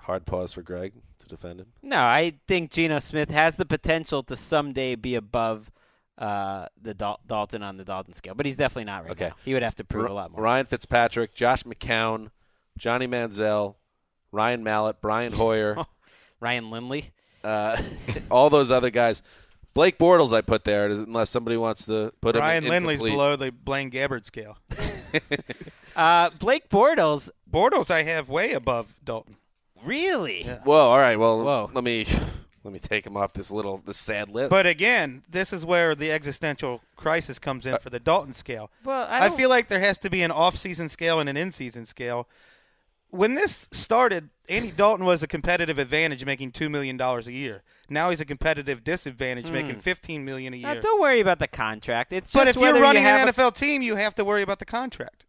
[SPEAKER 2] Hard pause for Greg to defend him.
[SPEAKER 4] No, I think Geno Smith has the potential to someday be above uh, the Dal- Dalton on the Dalton scale, but he's definitely not right
[SPEAKER 2] Okay.
[SPEAKER 4] now. He would have to prove
[SPEAKER 2] R-
[SPEAKER 4] a lot more.
[SPEAKER 2] Ryan Fitzpatrick, Josh McCown, Johnny Manziel, Ryan Mallett, Brian Hoyer,
[SPEAKER 4] Ryan Lindley.
[SPEAKER 2] uh, all those other guys. Blake Bortles, I put there, unless somebody wants to put
[SPEAKER 3] Ryan
[SPEAKER 2] him in
[SPEAKER 3] Lindley's below the Blaine Gabbert scale.
[SPEAKER 4] Uh, Blake Bortles,
[SPEAKER 3] Bortles, I have way above Dalton.
[SPEAKER 4] really?
[SPEAKER 3] Yeah.
[SPEAKER 2] Whoa! All right. Well,
[SPEAKER 4] Whoa.
[SPEAKER 2] let me let me take him off this little this sad list.
[SPEAKER 3] But again, this is where the existential crisis comes in uh, for the Dalton scale.
[SPEAKER 4] Well, I,
[SPEAKER 3] I, feel like there has to be an off-season scale and an in-season scale. When this started, Andy Dalton was a competitive advantage, making two million dollars a year. Now he's a competitive disadvantage, hmm. making fifteen million a
[SPEAKER 4] Now,
[SPEAKER 3] year.
[SPEAKER 4] don't worry about the contract. It's
[SPEAKER 3] but if you're running
[SPEAKER 4] you have
[SPEAKER 3] an
[SPEAKER 4] a-
[SPEAKER 3] NFL team, you have to worry about the contract.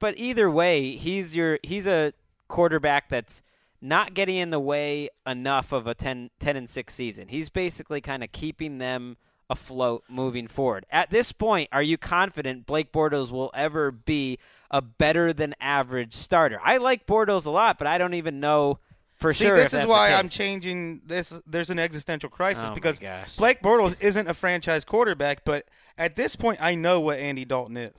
[SPEAKER 4] but either way, he's your he's a quarterback that's not getting in the way enough of a 10, 10 and 6 season. He's basically kind of keeping them afloat moving forward. At this point, are you confident Blake Bortles will ever be a better than average starter? I like Bortles a lot, but I don't even know for
[SPEAKER 3] See,
[SPEAKER 4] sure.
[SPEAKER 3] this is why I'm changing this. There's an existential crisis
[SPEAKER 4] Oh
[SPEAKER 3] because. Blake Bortles isn't a franchise quarterback, but at this point, I know what Andy Dalton is,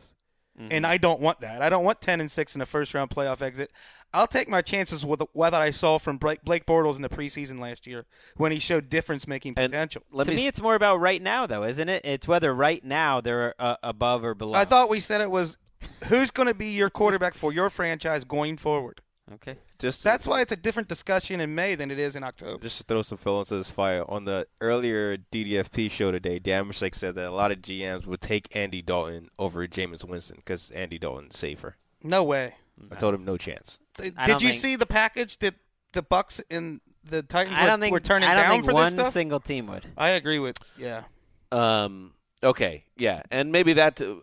[SPEAKER 4] Mm-hmm.
[SPEAKER 3] and I don't want that. I don't want ten and six in a first round playoff exit. I'll take my chances with what I saw from Blake, Blake Bortles in the preseason last year when he showed difference making potential.
[SPEAKER 4] to
[SPEAKER 2] me
[SPEAKER 4] me, it's more about right now, though, isn't it? It's whether right now they're uh, above or below.
[SPEAKER 3] I thought we said it was who's going to be your quarterback for your franchise going forward.
[SPEAKER 4] Okay.
[SPEAKER 5] Just to-
[SPEAKER 3] That's why it's a different discussion in May than it is in October.
[SPEAKER 5] Just to throw some fuel into this fire, on the earlier DDFP show today, Dave Dameshek said that a lot of GMs would take Andy Dalton over Jameis Winston because Andy Dalton's safer.
[SPEAKER 3] No way.
[SPEAKER 5] I told him no chance.
[SPEAKER 4] I
[SPEAKER 3] Did you
[SPEAKER 4] think-
[SPEAKER 3] see the package that the Bucs and the Titans
[SPEAKER 4] I
[SPEAKER 3] were,
[SPEAKER 4] don't think
[SPEAKER 3] were turning
[SPEAKER 4] I don't
[SPEAKER 3] down
[SPEAKER 4] think
[SPEAKER 3] for
[SPEAKER 4] one
[SPEAKER 3] this stuff?
[SPEAKER 4] single team would.
[SPEAKER 3] I agree with yeah.
[SPEAKER 2] Um. Okay. Yeah. And maybe that uh,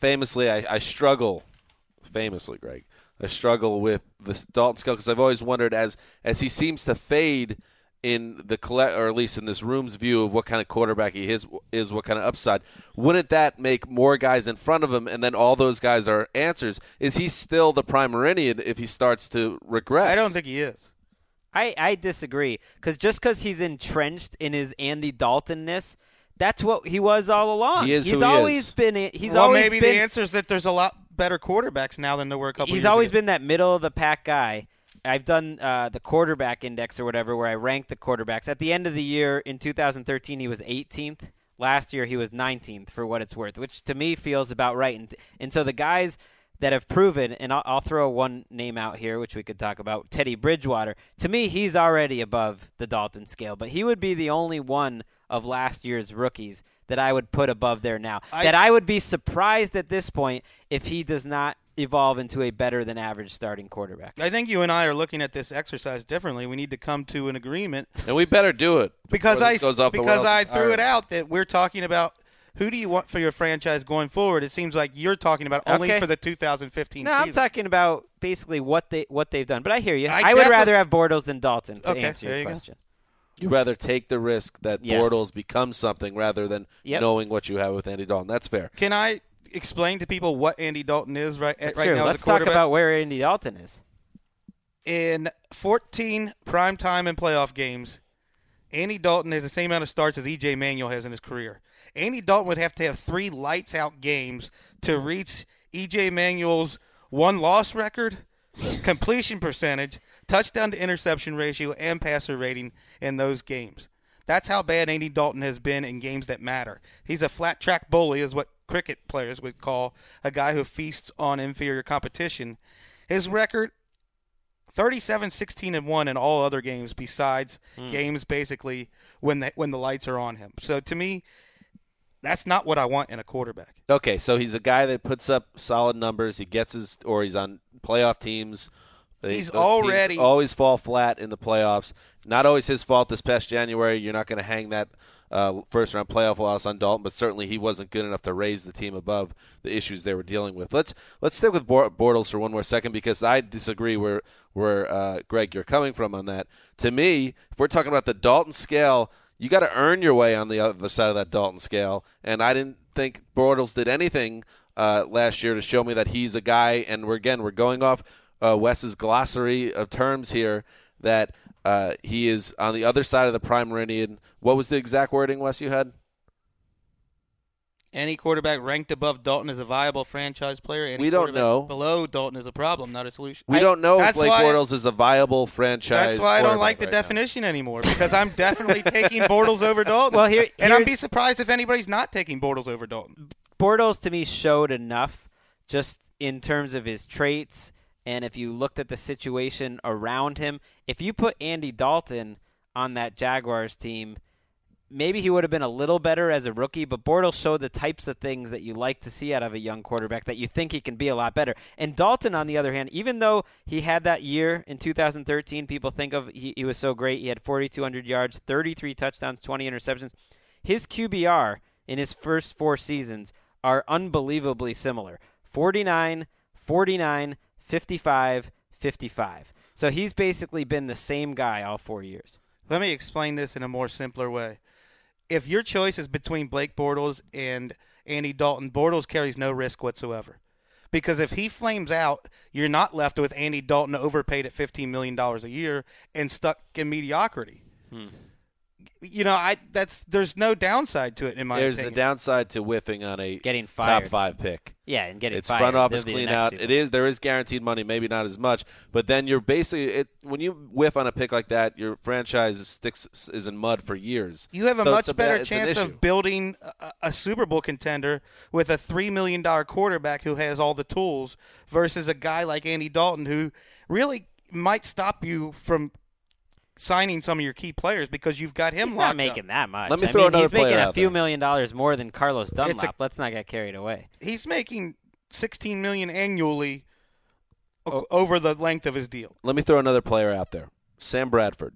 [SPEAKER 2] famously, I, I struggle. Famously, Greg, I struggle with the Dalton scale because I've always wondered as as he seems to fade in the collect, or at least in this room's view of what kind of quarterback he is, is what kind of upside. Wouldn't that make more guys in front of him, and then all those guys are answers? Is he still the prime meridian if he starts to regress?
[SPEAKER 3] I don't think he is.
[SPEAKER 4] I, I disagree because just because he's entrenched in his Andy Daltonness, that's what he was all along.
[SPEAKER 2] He is
[SPEAKER 4] he's
[SPEAKER 2] who he
[SPEAKER 4] always
[SPEAKER 2] is.
[SPEAKER 4] been. He's
[SPEAKER 3] well,
[SPEAKER 4] always
[SPEAKER 3] maybe
[SPEAKER 4] been.
[SPEAKER 3] the answer is that there's a lot better quarterbacks now than there were a couple.
[SPEAKER 4] he's
[SPEAKER 3] years He's
[SPEAKER 4] always
[SPEAKER 3] ago.
[SPEAKER 4] been that middle of the pack guy. I've done uh, the quarterback index or whatever, where I rank the quarterbacks. At the end of the year in 2013, he was 18th. Last year, he was 19th for what it's worth, which to me feels about right. And and so the guys that have proven, and I'll, I'll throw one name out here, which we could talk about, Teddy Bridgewater. To me, he's already above the Dalton scale, but he would be the only one of last year's rookies that I would put above there now.
[SPEAKER 3] I-
[SPEAKER 4] that I would be surprised at this point if he does not evolve into a better than average starting quarterback.
[SPEAKER 3] I think you and I are looking at this exercise differently. We need to come to an agreement
[SPEAKER 2] and we better do it
[SPEAKER 3] because I
[SPEAKER 2] goes off
[SPEAKER 3] because
[SPEAKER 2] rails.
[SPEAKER 3] I threw
[SPEAKER 2] All
[SPEAKER 3] it out that we're talking about who do you want for your franchise going forward. It seems like you're talking about only
[SPEAKER 4] Okay.
[SPEAKER 3] for the 2015
[SPEAKER 4] No, I'm talking about basically what they what they've done. But I hear you.
[SPEAKER 3] I
[SPEAKER 4] I, would rather have Bortles than Dalton to
[SPEAKER 3] Okay,
[SPEAKER 4] answer your
[SPEAKER 3] you go.
[SPEAKER 4] Question.
[SPEAKER 2] You rather take the risk that
[SPEAKER 4] Yes.
[SPEAKER 2] Bortles becomes something rather than
[SPEAKER 4] Yep.
[SPEAKER 2] knowing what you have with Andy Dalton. That's fair.
[SPEAKER 3] Can I explain to people what Andy Dalton is right
[SPEAKER 4] That's
[SPEAKER 3] right
[SPEAKER 4] true.
[SPEAKER 3] now?
[SPEAKER 4] Let's
[SPEAKER 3] a
[SPEAKER 4] talk about where Andy Dalton is.
[SPEAKER 3] in 14 primetime and playoff games, Andy Dalton has the same amount of starts as EJ Manuel has in his career. Andy Dalton would have to have three lights out games to reach EJ Manuel's one loss record, completion percentage, touchdown to interception ratio, and passer rating in those games. That's how bad Andy Dalton has been in games that matter. He's a flat track bully, is what cricket players would call a guy who feasts on inferior competition. His record 37 16 and 1 in all other games besides hmm. games basically when the, when the lights are on him. So to me that's not what I want in a quarterback.
[SPEAKER 2] Okay, so he's a guy that puts up solid numbers. He gets his, or he's on playoff teams. They-
[SPEAKER 3] He's already-
[SPEAKER 2] always fall flat in the playoffs. Not always his fault. This past January, you're not going to hang that uh, first round playoff loss on Dalton, but certainly he wasn't good enough to raise the team above the issues they were dealing with. Let's let's stick with Bortles for one more second because I disagree where where uh, Greg you're coming from on that. To me, if we're talking about the Dalton scale, you got to earn your way on the other side of that Dalton scale, and I didn't think Bortles did anything uh, last year to show me that he's a guy. And we're again we're going off uh, Wes's glossary of terms here that uh, he is on the other side of the prime meridian. What was the exact wording, Wes? You had
[SPEAKER 3] Any quarterback ranked above Dalton is a viable franchise player. Any
[SPEAKER 2] We don't know.
[SPEAKER 3] Below Dalton is a problem, not a solution.
[SPEAKER 2] we
[SPEAKER 3] I-
[SPEAKER 2] don't know if
[SPEAKER 3] that's
[SPEAKER 2] Blake
[SPEAKER 3] why-
[SPEAKER 2] Bortles is a viable franchise.
[SPEAKER 3] That's why I don't like the
[SPEAKER 2] right now.
[SPEAKER 3] definition anymore because I'm definitely taking Bortles over Dalton.
[SPEAKER 4] Well, here-
[SPEAKER 3] and I'd be surprised if anybody's not taking Bortles over Dalton.
[SPEAKER 4] Bortles to me showed enough just in terms of his traits and if you looked at the situation around him. If you put Andy Dalton on that Jaguars team, maybe he would have been a little better as a rookie, but Bortles showed the types of things that you like to see out of a young quarterback that you think he can be a lot better. And Dalton, on the other hand, even though he had that year in 2013, people think of he, he was so great. He had 4,200 yards, 33 touchdowns, 20 interceptions. His QBR in his first four seasons are unbelievably similar 49, 49, 55, 55. So he's basically been the same guy all four years.
[SPEAKER 3] Let me explain this in a more simpler way. If your choice is between Blake Bortles and Andy Dalton, Bortles carries no risk whatsoever. Because if he flames out, you're not left with Andy Dalton overpaid at $15 million a year and stuck in mediocrity.
[SPEAKER 2] Hmm.
[SPEAKER 3] You know, I that's there's no downside to it in my
[SPEAKER 2] There's
[SPEAKER 3] opinion.
[SPEAKER 2] a downside to whiffing on a
[SPEAKER 4] Getting fired.
[SPEAKER 2] top five pick.
[SPEAKER 4] Yeah, and getting
[SPEAKER 2] it's
[SPEAKER 4] fired.
[SPEAKER 2] front office
[SPEAKER 4] They'll
[SPEAKER 2] clean out.
[SPEAKER 4] people.
[SPEAKER 2] It is there is guaranteed money, maybe not as much, but then you're basically it when you whiff on a pick like that, your franchise sticks is in mud for years.
[SPEAKER 3] You have a
[SPEAKER 2] So
[SPEAKER 3] much
[SPEAKER 2] a
[SPEAKER 3] better
[SPEAKER 2] bad-
[SPEAKER 3] chance of building a, a Super Bowl contender with a three million dollar quarterback who has all the tools versus a guy like Andy Dalton who really might stop you from signing some of your key players because you've got him
[SPEAKER 4] He's
[SPEAKER 3] locked
[SPEAKER 4] not making
[SPEAKER 3] up.
[SPEAKER 4] that much.
[SPEAKER 2] Let me
[SPEAKER 4] I
[SPEAKER 2] throw
[SPEAKER 4] mean,
[SPEAKER 2] another
[SPEAKER 4] he's making a few
[SPEAKER 2] there.
[SPEAKER 4] million dollars more than Carlos Dunlap. Let's not get carried away.
[SPEAKER 3] He's making sixteen million annually o-
[SPEAKER 4] Oh.
[SPEAKER 3] over the length of his deal.
[SPEAKER 2] Let me throw another player out there. Sam Bradford.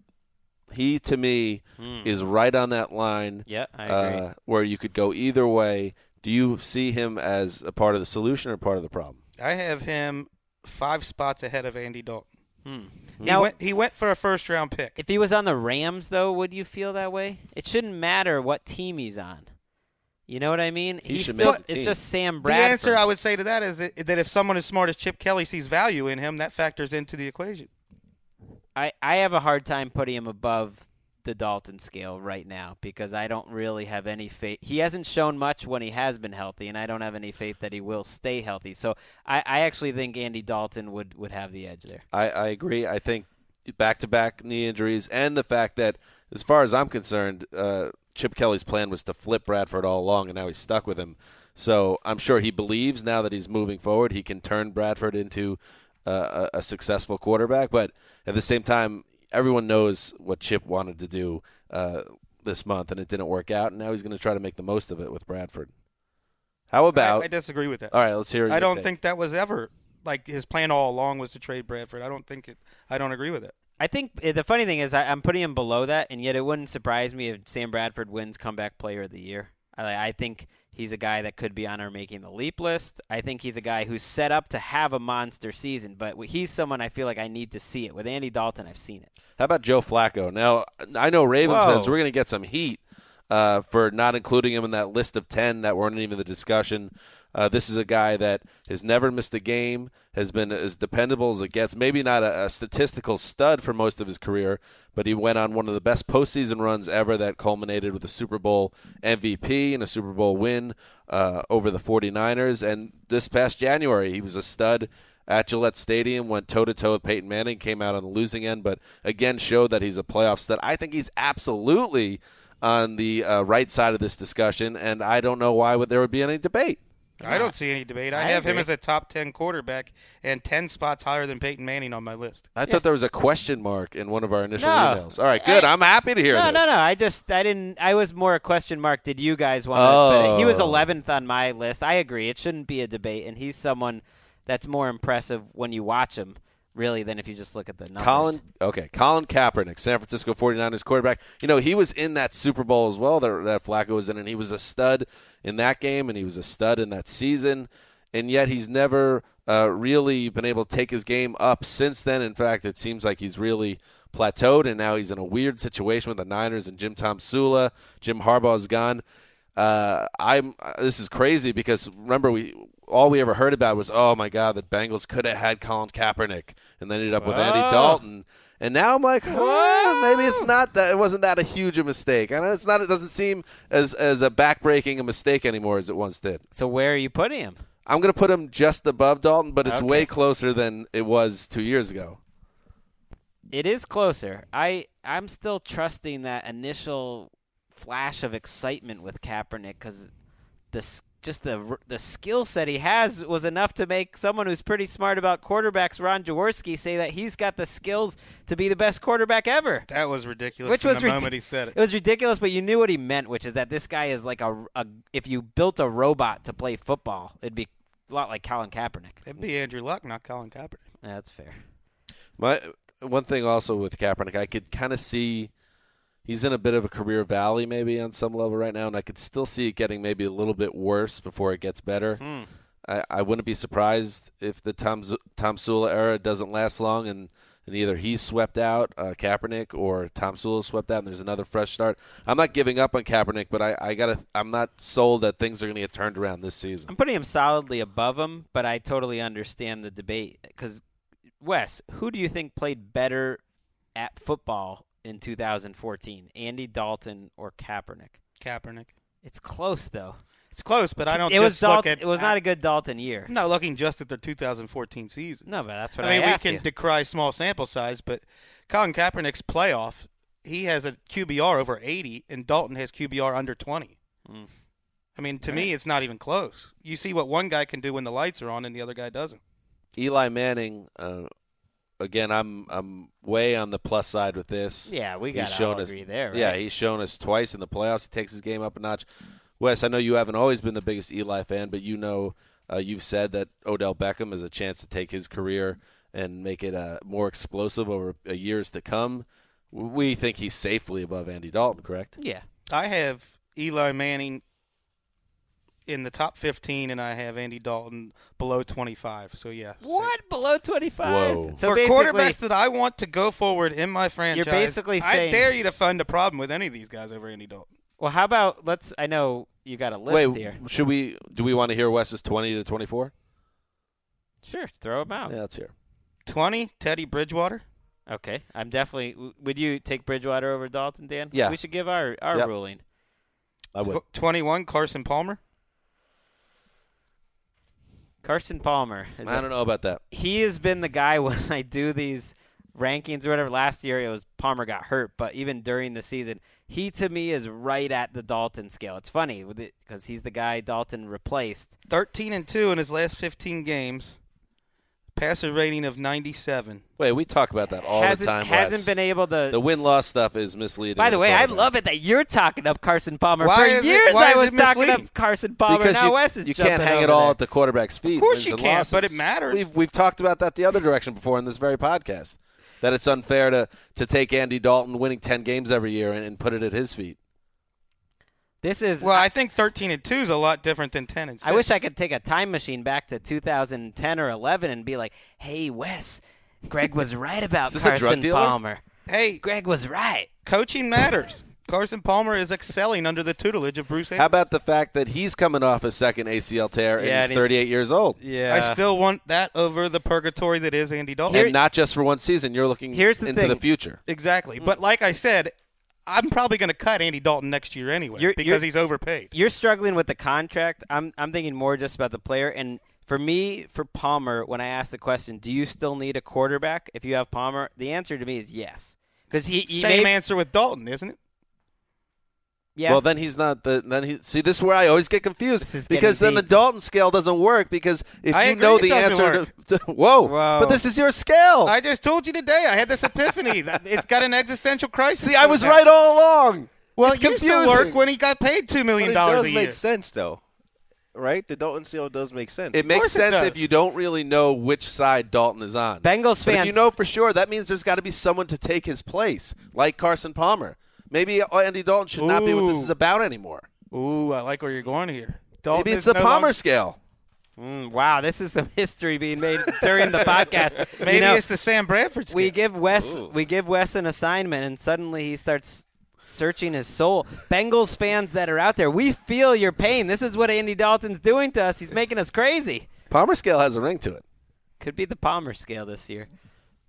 [SPEAKER 2] He to me
[SPEAKER 4] Hmm.
[SPEAKER 2] is right on that line
[SPEAKER 4] Yeah, I agree.
[SPEAKER 2] uh, where you could go either way. Do you see him as a part of the solution or part of the problem?
[SPEAKER 3] I have him five spots ahead of Andy Dalton.
[SPEAKER 4] Hmm.
[SPEAKER 3] He
[SPEAKER 4] Now,
[SPEAKER 3] went he went for a first round pick.
[SPEAKER 4] if he was on the Rams, though, would you feel that way? It shouldn't matter what team he's on. You know what I mean?
[SPEAKER 2] He
[SPEAKER 4] He's
[SPEAKER 2] should
[SPEAKER 4] still,
[SPEAKER 2] make the
[SPEAKER 4] it's
[SPEAKER 2] team.
[SPEAKER 4] just Sam Bradford.
[SPEAKER 3] The answer I would say to that is that, that if someone as smart as Chip Kelly sees value in him, that factors into the equation.
[SPEAKER 4] I, I have a hard time putting him above the Dalton scale right now because I don't really have any faith. He hasn't shown much when he has been healthy, and I don't have any faith that he will stay healthy. So I, I actually think Andy Dalton would, would have the edge there.
[SPEAKER 2] I, I agree. I think back to back knee injuries and the fact that, as far as I'm concerned, uh, Chip Kelly's plan was to flip Bradford all along, and now he's stuck with him. So I'm sure he believes now that he's moving forward, he can turn Bradford into uh, a, a successful quarterback. But at the same time, everyone knows what Chip wanted to do uh, this month, and it didn't work out. And now he's going to try to make the most of it with Bradford. How about?
[SPEAKER 3] I, I disagree with that.
[SPEAKER 2] all right, let's hear.
[SPEAKER 3] It.
[SPEAKER 2] I
[SPEAKER 3] don't
[SPEAKER 2] take.
[SPEAKER 3] think that was ever like his plan all along was to trade Bradford. I don't think it. I don't agree with it.
[SPEAKER 4] I think eh, the funny thing is I, I'm putting him below that, and yet it wouldn't surprise me if Sam Bradford wins comeback player of the year. I, I think he's a guy that could be on our making the leap list. I think he's a guy who's set up to have a monster season, but he's someone I feel like I need to see it. With Andy Dalton, I've seen it.
[SPEAKER 2] How about Joe Flacco? Now, I know Ravens
[SPEAKER 4] Whoa.
[SPEAKER 2] fans, we're going to get some heat uh, for not including him in that list of 10 that weren't even the discussion. Uh, this is a guy that has never missed a game, has been as dependable as it gets. Maybe not a, a statistical stud for most of his career, but he went on one of the best postseason runs ever that culminated with a Super Bowl MVP and a Super Bowl win uh, over the 49ers. And this past January, he was a stud at Gillette Stadium, went toe to toe with Peyton Manning, came out on the losing end, but again showed that he's a playoff stud. I think he's absolutely on the uh, right side of this discussion, and I don't know why there would be any debate.
[SPEAKER 3] I don't see any debate. I,
[SPEAKER 4] I
[SPEAKER 3] have him as a top ten quarterback and ten spots higher than Peyton Manning on my list.
[SPEAKER 2] I thought there was a question mark in one of our initial
[SPEAKER 4] No.
[SPEAKER 2] emails. All right, good.
[SPEAKER 4] I-
[SPEAKER 2] I'm happy to hear
[SPEAKER 4] no,
[SPEAKER 2] this.
[SPEAKER 4] no, no. I just I didn't. I was more a question mark. Did you guys want? to But he was
[SPEAKER 2] Oh.
[SPEAKER 4] 11th on my list. I agree. It shouldn't be a debate, and he's someone that's more impressive when you watch him, really, than if you just look at the numbers.
[SPEAKER 2] Colin, okay, Colin Kaepernick, San Francisco 49ers quarterback. You know, he was in that Super Bowl as well that, that Flacco was in, and he was a stud in that game, and he was a stud in that season, and yet he's never uh, really been able to take his game up since then. In fact, it seems like he's really plateaued, and now he's in a weird situation with the Niners and Jim Tomsula. Jim Harbaugh's gone. Uh, I'm. Uh, this is crazy because remember we all we ever heard about was oh my god the Bengals could have had Colin Kaepernick and they ended up with Andy Dalton. And now I'm like, oh, maybe it's not that. It wasn't that a huge a mistake. and it's not. It doesn't seem as as a backbreaking a mistake anymore as it once did.
[SPEAKER 4] So where are you putting him?
[SPEAKER 2] I'm going to put him just above Dalton, but it's
[SPEAKER 4] Okay.
[SPEAKER 2] way closer than it was two years ago.
[SPEAKER 4] It is closer. I I'm still trusting that initial flash of excitement with Kaepernick because the just the the skill set he has was enough to make someone who's pretty smart about quarterbacks, Ron Jaworski, say that he's got the skills to be the best quarterback ever.
[SPEAKER 3] That was ridiculous.
[SPEAKER 4] Which was
[SPEAKER 3] the
[SPEAKER 4] rid-
[SPEAKER 3] moment he said it.
[SPEAKER 4] It was ridiculous, but you knew what he meant, which is that this guy is like a, a if you built a robot to play football, it'd be a lot like Colin Kaepernick.
[SPEAKER 3] It'd be Andrew Luck, not Colin Kaepernick.
[SPEAKER 4] Yeah, that's fair.
[SPEAKER 2] My one thing also with Kaepernick, I could kind of see he's in a bit of a career valley maybe on some level right now, and I could still see it getting maybe a little bit worse before it gets better.
[SPEAKER 3] Hmm.
[SPEAKER 2] I, I wouldn't be surprised if the Tom Tomsula era doesn't last long, and, and either he's swept out, uh, Kaepernick, or Tomsula swept out, and there's another fresh start. I'm not giving up on Kaepernick, but I, I gotta I'm not sold that things are going to get turned around this season.
[SPEAKER 4] I'm putting him solidly above him, but I totally understand the debate. Because, Wes, who do you think played better at football in 2014? Andy Dalton or Kaepernick?
[SPEAKER 3] Kaepernick.
[SPEAKER 4] It's close, though.
[SPEAKER 3] It's close, but I don't.
[SPEAKER 4] It was
[SPEAKER 3] just look
[SPEAKER 4] Dalton.
[SPEAKER 3] at.
[SPEAKER 4] It was not a good Dalton year.
[SPEAKER 3] I'm not looking just at the 2014 season.
[SPEAKER 4] No, but that's what
[SPEAKER 3] I mean, we can
[SPEAKER 4] you.
[SPEAKER 3] decry small sample size, but Colin Kaepernick's playoff, he has a QBR over 80, and Dalton has QBR under 20.
[SPEAKER 4] Mm.
[SPEAKER 3] I mean, to me, it's not even close. You see what one guy can do when the lights are on, and the other guy doesn't.
[SPEAKER 2] Eli Manning, uh, again, I'm I'm way on the plus side with this.
[SPEAKER 4] Yeah, we got to
[SPEAKER 2] shown us-
[SPEAKER 4] there, right?
[SPEAKER 2] Yeah, he's shown us twice in the playoffs. He takes his game up a notch. Wes, I know you haven't always been the biggest Eli fan, but you know uh, you've said that Odell Beckham has a chance to take his career and make it uh, more explosive over uh, years to come. We think he's safely above Andy Dalton, correct?
[SPEAKER 4] Yeah.
[SPEAKER 3] I have Eli Manning in the top 15, and I have Andy Dalton below 25. So yeah.
[SPEAKER 4] What below 25?
[SPEAKER 2] Whoa.
[SPEAKER 4] So
[SPEAKER 3] For quarterbacks that I want to go forward in my franchise,
[SPEAKER 4] you're
[SPEAKER 3] basically
[SPEAKER 4] saying, I
[SPEAKER 3] dare you to find a problem with any of these guys over Andy Dalton.
[SPEAKER 4] well, how about let's? I know you got a list
[SPEAKER 2] Wait,
[SPEAKER 4] here.
[SPEAKER 2] should we? Do we want to hear Wes's twenty to twenty-four?
[SPEAKER 4] Sure, throw them out.
[SPEAKER 2] Yeah, let's hear.
[SPEAKER 3] 20, Teddy Bridgewater.
[SPEAKER 4] Okay, I'm definitely. Would you take Bridgewater over Dalton, Dan?
[SPEAKER 2] Yeah.
[SPEAKER 4] We should give our our
[SPEAKER 2] Yep.
[SPEAKER 4] ruling.
[SPEAKER 2] I would.
[SPEAKER 3] 21, Carson Palmer.
[SPEAKER 4] Carson Palmer. Is
[SPEAKER 2] I
[SPEAKER 4] a-
[SPEAKER 2] don't know about that.
[SPEAKER 4] he has been the guy when I do these rankings or whatever. Last year it was Palmer got hurt, but even during the season, he to me is right at the Dalton scale. It's funny because he's the guy Dalton replaced.
[SPEAKER 3] 13 and 2 in his last 15 games. Passer rating of 97.
[SPEAKER 2] Wait, we talk about that all
[SPEAKER 4] hasn't
[SPEAKER 2] the time.
[SPEAKER 4] hasn't
[SPEAKER 2] Wes.
[SPEAKER 4] been able to.
[SPEAKER 2] The win loss stuff is misleading.
[SPEAKER 4] By the way, I
[SPEAKER 2] quarterback.
[SPEAKER 4] love it that you're talking up Carson Palmer.
[SPEAKER 3] Why
[SPEAKER 4] For
[SPEAKER 3] is it-
[SPEAKER 4] years,
[SPEAKER 3] why
[SPEAKER 4] I
[SPEAKER 3] is
[SPEAKER 4] was
[SPEAKER 3] it
[SPEAKER 4] talking
[SPEAKER 3] misleading?
[SPEAKER 4] up Carson Palmer.
[SPEAKER 2] because
[SPEAKER 4] now
[SPEAKER 2] you,
[SPEAKER 4] Wes is
[SPEAKER 2] you can't hang it all
[SPEAKER 4] there.
[SPEAKER 2] at the quarterback's feet.
[SPEAKER 3] Of course you can't,
[SPEAKER 2] losses.
[SPEAKER 3] but it matters.
[SPEAKER 2] We've we've talked about that the other direction before in this very podcast. That it's unfair to, to take Andy Dalton winning ten games every year and, and put it at his feet.
[SPEAKER 4] This is.
[SPEAKER 3] Well, I think 13 and 2 is a lot different than 10 and 6.
[SPEAKER 4] I wish I could take a time machine back to 2010 or 11 and be like, "Hey, Wes, Greg was right about
[SPEAKER 2] Is this a drug
[SPEAKER 4] Carson? Palmer.
[SPEAKER 3] Hey,
[SPEAKER 4] Greg was right."
[SPEAKER 3] coaching matters. Carson Palmer is excelling under the tutelage of Bruce
[SPEAKER 2] How about the fact that he's coming off his second ACL tear
[SPEAKER 4] Yeah,
[SPEAKER 2] and
[SPEAKER 4] and
[SPEAKER 2] he's
[SPEAKER 4] he's-
[SPEAKER 2] 38 years old?
[SPEAKER 4] Yeah.
[SPEAKER 3] I still want that over the purgatory that is Andy Dalton.
[SPEAKER 4] Here-
[SPEAKER 2] and not just for one season. You're looking
[SPEAKER 4] Here's the
[SPEAKER 2] into
[SPEAKER 4] thing.
[SPEAKER 2] the future.
[SPEAKER 3] Exactly. Hmm. But like I said, I'm probably going to cut Andy Dalton next year anyway
[SPEAKER 4] You're-
[SPEAKER 3] because
[SPEAKER 4] you're-
[SPEAKER 3] he's overpaid.
[SPEAKER 4] You're struggling with the contract. I'm I'm thinking more just about the player. And for me, for Palmer, when I ask the question, do you still need a quarterback if you have Palmer? The answer to me is yes. Because he, he
[SPEAKER 3] Same
[SPEAKER 4] may,
[SPEAKER 3] answer with Dalton, isn't it?
[SPEAKER 4] Yeah.
[SPEAKER 2] Well, then he's not the. Then he see this is where I always get confused because then
[SPEAKER 4] getting
[SPEAKER 2] the. Dalton scale doesn't work because if
[SPEAKER 3] I
[SPEAKER 2] you
[SPEAKER 3] agree
[SPEAKER 2] know the answer to, to whoa,
[SPEAKER 4] Whoa.
[SPEAKER 2] but this is your scale.
[SPEAKER 3] I just told you today. I had this epiphany. it's got an existential crisis.
[SPEAKER 2] see, I was
[SPEAKER 3] now.
[SPEAKER 2] right all along.
[SPEAKER 3] Well,
[SPEAKER 2] it's
[SPEAKER 3] it used to work when he got paid two
[SPEAKER 5] But
[SPEAKER 3] million
[SPEAKER 5] it does make sense, though. Right? The Dalton seal does make sense.
[SPEAKER 2] It makes
[SPEAKER 3] course it
[SPEAKER 2] sense if you don't really know which side Dalton is on.
[SPEAKER 4] Bengals
[SPEAKER 2] But if you know for sure, that means there's got to be someone to take his place, like Carson Palmer. Maybe Andy Dalton should not be what this is about anymore.
[SPEAKER 3] Ooh, I like where you're going here. Dalton
[SPEAKER 2] Maybe it's the
[SPEAKER 3] no
[SPEAKER 2] Palmer
[SPEAKER 3] longer-
[SPEAKER 2] scale.
[SPEAKER 4] Mm, wow, this is some history being made during the podcast.
[SPEAKER 3] Maybe
[SPEAKER 4] you know,
[SPEAKER 3] it's the Sam Bradford. Scale.
[SPEAKER 4] we give Wes
[SPEAKER 5] Ooh.
[SPEAKER 4] we give Wes an assignment, and suddenly he starts searching his soul. Bengals fans that are out there, we feel your pain. This is what Andy Dalton's doing to us. He's making us crazy.
[SPEAKER 2] Palmer scale has a ring to it.
[SPEAKER 4] Could be the Palmer scale this year.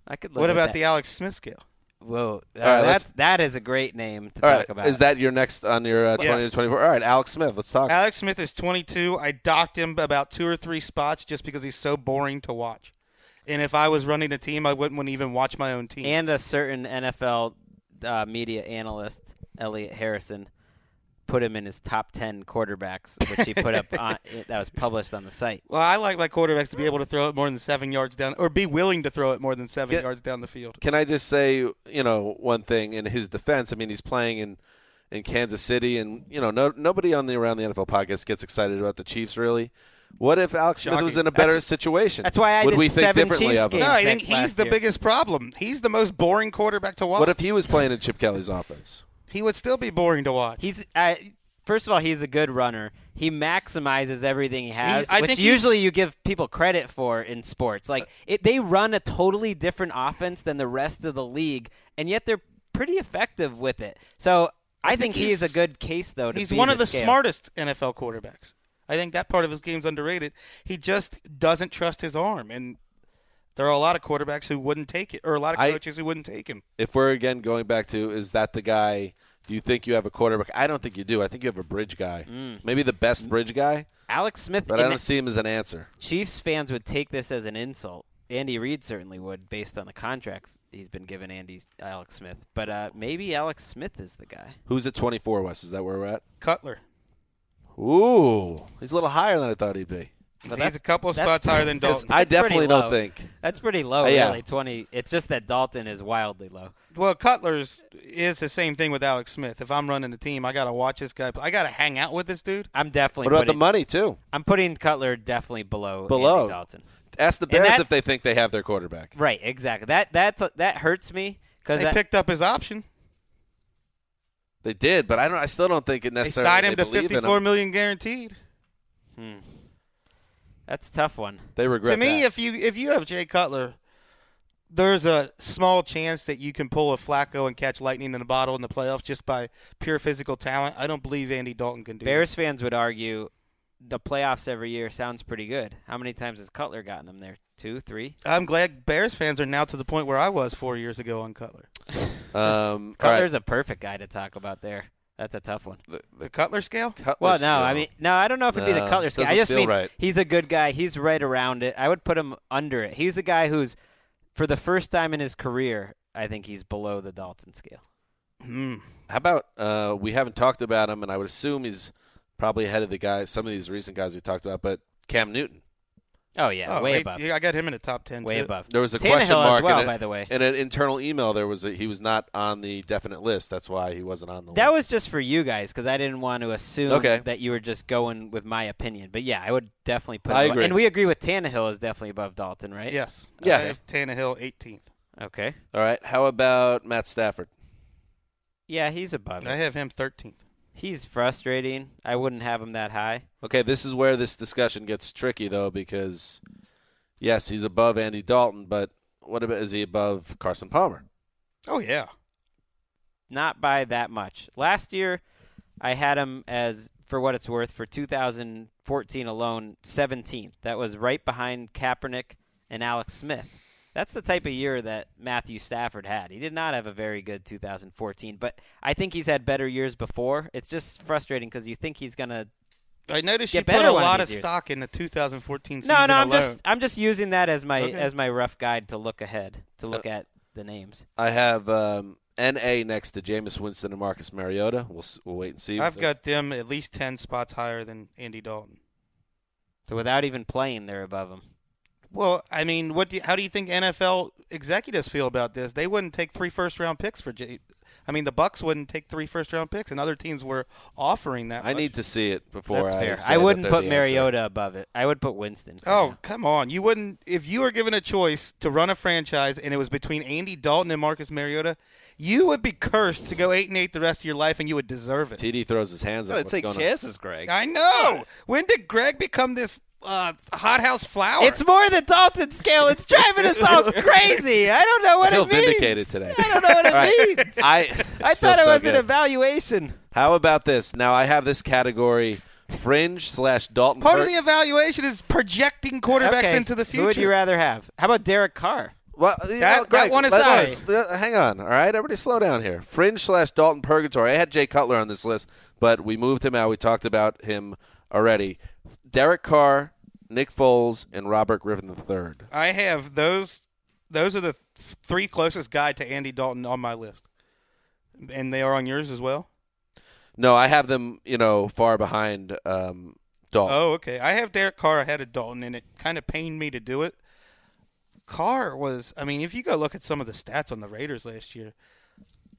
[SPEAKER 4] I could. Live
[SPEAKER 3] What about
[SPEAKER 4] that.
[SPEAKER 3] the Alex Smith scale?
[SPEAKER 4] Whoa, uh,
[SPEAKER 2] right, let's-
[SPEAKER 4] that's that is a great name to talk
[SPEAKER 2] right,
[SPEAKER 4] about.
[SPEAKER 2] is that your next on your uh, 20
[SPEAKER 3] Yes.
[SPEAKER 2] to 24? All right, Alex Smith. Let's talk.
[SPEAKER 3] Alex Smith is 22. I docked him about two or three spots just because he's so boring to watch. And if I was running a team, I wouldn't even watch my own team.
[SPEAKER 4] and a certain NFL uh, media analyst, Elliot Harrison, put him in his top ten quarterbacks, which he put up on that was published on the site.
[SPEAKER 3] well, I like my quarterbacks to be able to throw it more than seven yards down, or be willing to throw it more than seven
[SPEAKER 2] Yeah.
[SPEAKER 3] yards down the field.
[SPEAKER 2] Can I just say, you know, one thing in his defense? I mean, he's playing in in Kansas City, and you know, no nobody on the Around the NFL podcast gets excited about the Chiefs. Really, what if Alex Smith was in a better
[SPEAKER 4] That's-
[SPEAKER 2] situation?
[SPEAKER 4] that's why I
[SPEAKER 2] would
[SPEAKER 4] did
[SPEAKER 2] we think
[SPEAKER 4] seven
[SPEAKER 2] differently
[SPEAKER 4] Chiefs
[SPEAKER 2] of him?
[SPEAKER 3] No, I think he's the
[SPEAKER 4] year.
[SPEAKER 3] biggest problem. He's the most boring quarterback to watch.
[SPEAKER 2] What if he was playing in Chip Kelly's offense?
[SPEAKER 3] He would still be boring to watch?
[SPEAKER 4] He's uh, first of all, he's a good runner. He maximizes everything he has,
[SPEAKER 3] I
[SPEAKER 4] which
[SPEAKER 3] think
[SPEAKER 4] usually you give people credit for in sports. Like it, they run a totally different offense than the rest of the league, and yet they're pretty effective with it. So I,
[SPEAKER 3] think
[SPEAKER 4] think, he is a good case though. To
[SPEAKER 3] He's one of the
[SPEAKER 4] scale.
[SPEAKER 3] smartest NFL quarterbacks. I think that part of his game's underrated. He just doesn't trust his arm, and there are a lot of quarterbacks who wouldn't take it, or a lot of
[SPEAKER 2] I-
[SPEAKER 3] coaches who wouldn't take him.
[SPEAKER 2] If we're again going back to, is that the guy? Do you think you have a quarterback? I don't think you do. I think you have a bridge guy.
[SPEAKER 4] Mm.
[SPEAKER 2] Maybe the best bridge guy,
[SPEAKER 4] Alex Smith.
[SPEAKER 2] but I don't see him as an answer.
[SPEAKER 4] Chiefs fans would take this as an insult. Andy Reid certainly would, based on the contracts he's been given. Andy Alex Smith, but uh, maybe Alex Smith is the guy.
[SPEAKER 2] Who's at 24, Wes? Is that where we're at?
[SPEAKER 3] Cutler.
[SPEAKER 2] Ooh, he's a little higher than I thought he'd be.
[SPEAKER 4] Well,
[SPEAKER 3] He's a couple of
[SPEAKER 4] that's
[SPEAKER 3] spots higher than Dalton.
[SPEAKER 2] I definitely don't think.
[SPEAKER 4] That's pretty low,
[SPEAKER 2] Uh, yeah.
[SPEAKER 4] really. Twenty. It's just that Dalton is wildly low.
[SPEAKER 3] Well, Cutler's is the same thing with Alex Smith. If I'm running a team, I got to watch this guy. I got to hang out with this dude.
[SPEAKER 4] I'm definitely.
[SPEAKER 2] What about the money too?
[SPEAKER 4] I'm putting Cutler definitely below.
[SPEAKER 2] Below.
[SPEAKER 4] Andy Dalton.
[SPEAKER 2] Ask the
[SPEAKER 4] And
[SPEAKER 2] Bears
[SPEAKER 4] that-
[SPEAKER 2] if they think they have their quarterback.
[SPEAKER 4] Right. Exactly. That that's that hurts me because
[SPEAKER 3] They picked up his option.
[SPEAKER 2] They did, but I don't. I still don't think it necessarily.
[SPEAKER 3] They
[SPEAKER 2] necessarily.
[SPEAKER 3] signed him to
[SPEAKER 2] believe in
[SPEAKER 3] 54 million guaranteed.
[SPEAKER 4] Hmm. That's a tough one.
[SPEAKER 2] They regret
[SPEAKER 3] to me,
[SPEAKER 2] that.
[SPEAKER 3] if you if you have Jay Cutler, there's a small chance that you can pull a Flacco and catch lightning in a bottle in the playoffs just by pure physical talent. I don't believe Andy Dalton can do it.
[SPEAKER 4] Bears fans would argue the playoffs every year sounds pretty good. How many times has Cutler gotten them there? Two, three?
[SPEAKER 3] I'm glad Bears fans are now to the point where I was four years ago on Cutler.
[SPEAKER 2] um, all right.
[SPEAKER 4] Cutler's a perfect guy to talk about there. That's a tough one.
[SPEAKER 2] The- the
[SPEAKER 3] The Cutler scale?
[SPEAKER 2] Cutler
[SPEAKER 4] Well, no, I mean, no, I don't know if it'd be the Cutler scale. I just mean
[SPEAKER 2] right.
[SPEAKER 4] he's a good guy. He's right around it. I would put him under it. He's a guy who's, for the first time in his career, I think he's below the Dalton scale.
[SPEAKER 3] Hmm.
[SPEAKER 2] How about uh, we haven't talked about him, and I would assume he's probably ahead of the guys, some of these recent guys we talked about, but Cam Newton.
[SPEAKER 4] Oh yeah,
[SPEAKER 3] Oh,
[SPEAKER 4] way
[SPEAKER 3] wait,
[SPEAKER 4] above.
[SPEAKER 3] I got him in the top ten.
[SPEAKER 4] way
[SPEAKER 3] too.
[SPEAKER 4] above.
[SPEAKER 2] There was a
[SPEAKER 4] Tannehill
[SPEAKER 2] question mark
[SPEAKER 4] as well,
[SPEAKER 2] a-
[SPEAKER 4] by the way.
[SPEAKER 2] in an internal email. There was a, he was not on the definite list. That's why he wasn't on the list.
[SPEAKER 4] That was just for you guys because I didn't want to assume
[SPEAKER 2] Okay.
[SPEAKER 4] that you were just going with my opinion. But yeah, I would definitely put.
[SPEAKER 2] I agree.
[SPEAKER 4] And we agree with Tannehill is definitely above Dalton, right?
[SPEAKER 3] Yes.
[SPEAKER 2] Yeah.
[SPEAKER 3] I Tannehill 18th.
[SPEAKER 4] Okay.
[SPEAKER 2] all right. How about Matt Stafford?
[SPEAKER 4] Yeah, he's above.
[SPEAKER 3] I
[SPEAKER 4] it.
[SPEAKER 3] have him 13th.
[SPEAKER 4] He's frustrating. I wouldn't have him that high.
[SPEAKER 2] Okay, this is where this discussion gets tricky though, because yes, he's above Andy Dalton, but what about is he above Carson Palmer?
[SPEAKER 3] Oh yeah.
[SPEAKER 4] Not by that much. Last year, I had him as, for what it's worth, for 2014 alone, 17th. That was right behind Kaepernick and Alex Smith. That's the type of year that Matthew Stafford had. He did not have a very good 2014, but I think he's had better years before. It's just frustrating because you think he's gonna.
[SPEAKER 3] I noticed
[SPEAKER 4] Get
[SPEAKER 3] you put
[SPEAKER 4] better
[SPEAKER 3] a
[SPEAKER 4] one of
[SPEAKER 3] lot of stock in the 2014 season
[SPEAKER 4] No, no, I'm
[SPEAKER 3] alone.
[SPEAKER 4] just I'm just using that as my
[SPEAKER 3] Okay.
[SPEAKER 4] as my rough guide to look ahead to look at the names.
[SPEAKER 2] I have um, NA next to Jameis Winston and Marcus Mariota. We'll we'll wait and see.
[SPEAKER 3] I've got them at least 10 spots higher than Andy Dalton.
[SPEAKER 4] So without even playing, they're above him.
[SPEAKER 3] Well, I mean, what do you, how do you think NFL executives feel about this? They wouldn't take three first round picks for J. I mean, the Bucs wouldn't take three first round picks, and other teams were offering that.
[SPEAKER 2] I
[SPEAKER 3] much.
[SPEAKER 2] need to see it before
[SPEAKER 4] That's
[SPEAKER 2] I
[SPEAKER 4] fair.
[SPEAKER 2] say
[SPEAKER 4] I wouldn't
[SPEAKER 2] they're
[SPEAKER 4] put
[SPEAKER 2] the answer.
[SPEAKER 4] Mariota above it. I would put Winston.
[SPEAKER 3] Oh,
[SPEAKER 4] now.
[SPEAKER 3] come on! You wouldn't if you were given a choice to run a franchise, and it was between Andy Dalton and Marcus Mariota. You would be cursed to go eight and eight the rest of your life, and you would deserve it.
[SPEAKER 2] TD throws his hands up.
[SPEAKER 5] Gotta
[SPEAKER 2] What's
[SPEAKER 5] take
[SPEAKER 2] going on?
[SPEAKER 5] chances, Greg.
[SPEAKER 3] I know. When did Greg become this uh, hothouse flower?
[SPEAKER 4] It's more than Dalton scale. It's driving us all crazy. I don't know what
[SPEAKER 2] I feel
[SPEAKER 4] it means.
[SPEAKER 2] vindicated today.
[SPEAKER 4] I don't know what it
[SPEAKER 2] All right.
[SPEAKER 4] means.
[SPEAKER 2] I
[SPEAKER 4] I
[SPEAKER 2] feels
[SPEAKER 4] thought it
[SPEAKER 2] so
[SPEAKER 4] was
[SPEAKER 2] good.
[SPEAKER 4] an evaluation.
[SPEAKER 2] How about this? Now I have this category: fringe slash Dalton.
[SPEAKER 3] Part
[SPEAKER 2] Pur-
[SPEAKER 3] of the evaluation is projecting quarterbacks
[SPEAKER 4] okay.
[SPEAKER 3] into the future.
[SPEAKER 4] Who would you rather have? How about Derek Carr?
[SPEAKER 2] Well, you
[SPEAKER 3] That-
[SPEAKER 2] know,
[SPEAKER 3] that one is
[SPEAKER 2] let-
[SPEAKER 4] sorry.
[SPEAKER 2] let- hang on, all right? Everybody slow down here. Fringe slash Dalton Purgatory. I had Jay Cutler on this list, but we moved him out. We talked about him already. Derek Carr, Nick Foles, and Robert Griffin III.
[SPEAKER 3] I have those. Those are the three closest guy to Andy Dalton on my list, and they are on yours as well.
[SPEAKER 2] No, I have them, you know, far behind um, Dalton.
[SPEAKER 3] Oh, okay. I have Derek Carr ahead of Dalton, and it kind of pained me to do it. Carr was, I mean, if you go look at some of the stats on the Raiders last year,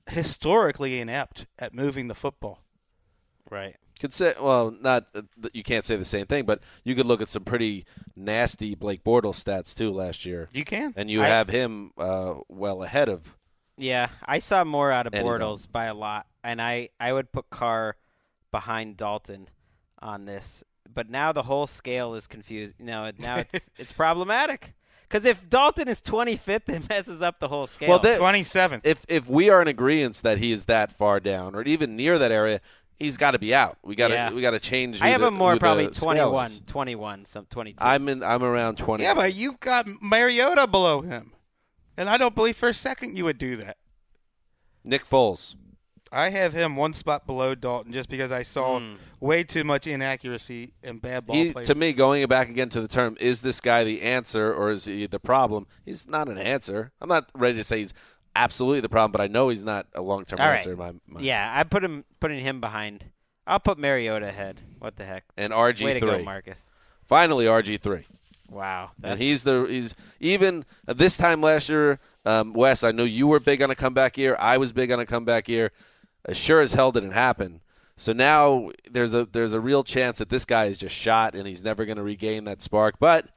[SPEAKER 3] historically inept at moving the football.
[SPEAKER 4] Right.
[SPEAKER 2] Could say, well, not uh, you can't say the same thing, but you could look at some pretty nasty Blake Bortles stats too last year,
[SPEAKER 3] You can.
[SPEAKER 2] and you
[SPEAKER 4] I-
[SPEAKER 2] have him uh, well ahead of.
[SPEAKER 4] Yeah, I saw more out of
[SPEAKER 2] Andy
[SPEAKER 4] Bortles by a lot, and I I would put Carr behind Dalton on this. But now the whole scale is confused. You know, now it's it's problematic because if Dalton is 25th, it messes up the whole scale.
[SPEAKER 2] Well, they-
[SPEAKER 3] 27th.
[SPEAKER 2] If if we are in agreement that he is that far down, or even near that area, he's got to be out. We got to
[SPEAKER 4] Yeah.
[SPEAKER 2] we got to change.
[SPEAKER 4] I have
[SPEAKER 2] the-
[SPEAKER 4] him more probably
[SPEAKER 2] scale
[SPEAKER 4] 21, 21, some 22.
[SPEAKER 2] I'm in. I'm around twenty.
[SPEAKER 3] yeah, but you've got Mariota below him, and I don't believe for a second you would do that.
[SPEAKER 2] Nick Foles.
[SPEAKER 3] I have him one spot below Dalton just because I saw
[SPEAKER 4] Hmm.
[SPEAKER 3] way too much inaccuracy and bad ball
[SPEAKER 2] He,
[SPEAKER 3] play.
[SPEAKER 2] to me, going back again to the term, is this guy the answer or is he the problem? He's not an answer. I'm not ready to say he's absolutely the problem, but I know he's not a long term
[SPEAKER 4] right.
[SPEAKER 2] answer. in My, my,
[SPEAKER 4] Yeah, I put him putting him behind. I'll put Mariota ahead. What the heck?
[SPEAKER 2] And RG
[SPEAKER 4] Way to go. Marcus.
[SPEAKER 2] Finally, RG three.
[SPEAKER 4] Wow.
[SPEAKER 2] And he's the he's even uh, this time last year, um, Wes. I know you were big on a comeback year. I was big on a comeback year. As sure as hell didn't happen. So now there's a there's a real chance that this guy is just shot and he's never going to regain that spark. But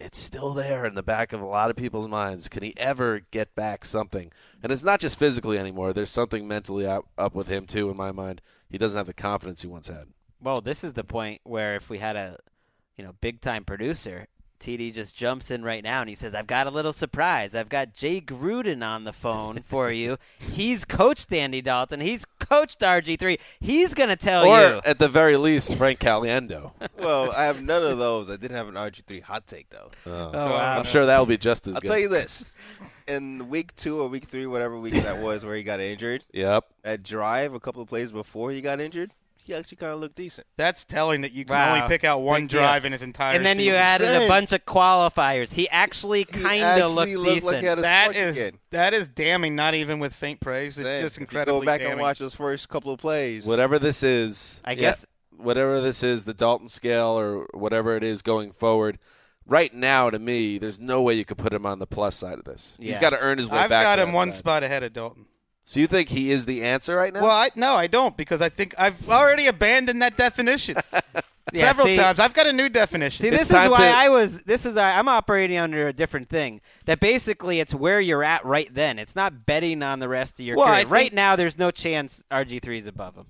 [SPEAKER 2] it's still there in the back of a lot of people's minds. Can he ever get back something? And it's not just physically anymore. There's something mentally up, up with him too. In my mind, he doesn't have the confidence he once had.
[SPEAKER 4] Well, this is the point where if we had a, you know, big time producer, TD just jumps in right now and he says, "I've got a little surprise. I've got Jay Gruden on the phone for you. He's coached Andy Dalton. He's coached RG3. He's gonna tell
[SPEAKER 2] or
[SPEAKER 4] you."
[SPEAKER 2] Or at the very least, Frank Caliendo.
[SPEAKER 5] well, I have none of those. I didn't have an RG3 hot take though.
[SPEAKER 2] Oh, oh
[SPEAKER 4] wow.
[SPEAKER 2] I'm sure that'll be just as good.
[SPEAKER 5] I'll tell you this: in week two or week three, whatever week that was, where he got injured,
[SPEAKER 2] Yep.
[SPEAKER 5] At drive a couple of plays before he got injured, he actually kind of looked decent.
[SPEAKER 3] That's telling that you can
[SPEAKER 4] Wow.
[SPEAKER 3] only pick out one
[SPEAKER 4] Big deal.
[SPEAKER 3] drive in his entire. Season.
[SPEAKER 4] And then you
[SPEAKER 3] season.
[SPEAKER 4] added a
[SPEAKER 5] saying.
[SPEAKER 4] bunch of qualifiers. He actually
[SPEAKER 5] He
[SPEAKER 4] kind of
[SPEAKER 5] actually
[SPEAKER 4] looked
[SPEAKER 5] looked
[SPEAKER 4] decent.
[SPEAKER 5] like he had a
[SPEAKER 3] That
[SPEAKER 5] spark
[SPEAKER 3] is
[SPEAKER 5] again.
[SPEAKER 3] that is damning. Not even with faint praise. It's
[SPEAKER 5] Saying,
[SPEAKER 3] just
[SPEAKER 5] if you
[SPEAKER 3] incredibly
[SPEAKER 5] go back
[SPEAKER 3] damning.
[SPEAKER 5] and watch those first couple of plays.
[SPEAKER 2] Whatever this is,
[SPEAKER 4] I
[SPEAKER 2] yeah,
[SPEAKER 4] guess-
[SPEAKER 2] whatever this is, the Dalton scale or whatever it is going forward. Right now, to me, there's no way you could put him on the plus side of this. He's
[SPEAKER 4] Yeah.
[SPEAKER 2] got to earn his way
[SPEAKER 3] I've
[SPEAKER 2] back.
[SPEAKER 3] got
[SPEAKER 2] to
[SPEAKER 3] him
[SPEAKER 2] that
[SPEAKER 3] one
[SPEAKER 2] side.
[SPEAKER 3] spot ahead of Dalton.
[SPEAKER 2] So you think he is the answer right now?
[SPEAKER 3] Well, I no, I don't because I think I've already abandoned that definition
[SPEAKER 4] Yeah,
[SPEAKER 3] several
[SPEAKER 4] see-
[SPEAKER 3] times. I've got a new definition.
[SPEAKER 4] See,
[SPEAKER 2] It's
[SPEAKER 4] this is why
[SPEAKER 2] to-
[SPEAKER 4] I was. This is I, I'm operating under a different thing. That basically it's where you're at right then. It's not betting on the rest of your
[SPEAKER 3] Well, I
[SPEAKER 4] career. Right now, there's no chance RG3 is above him.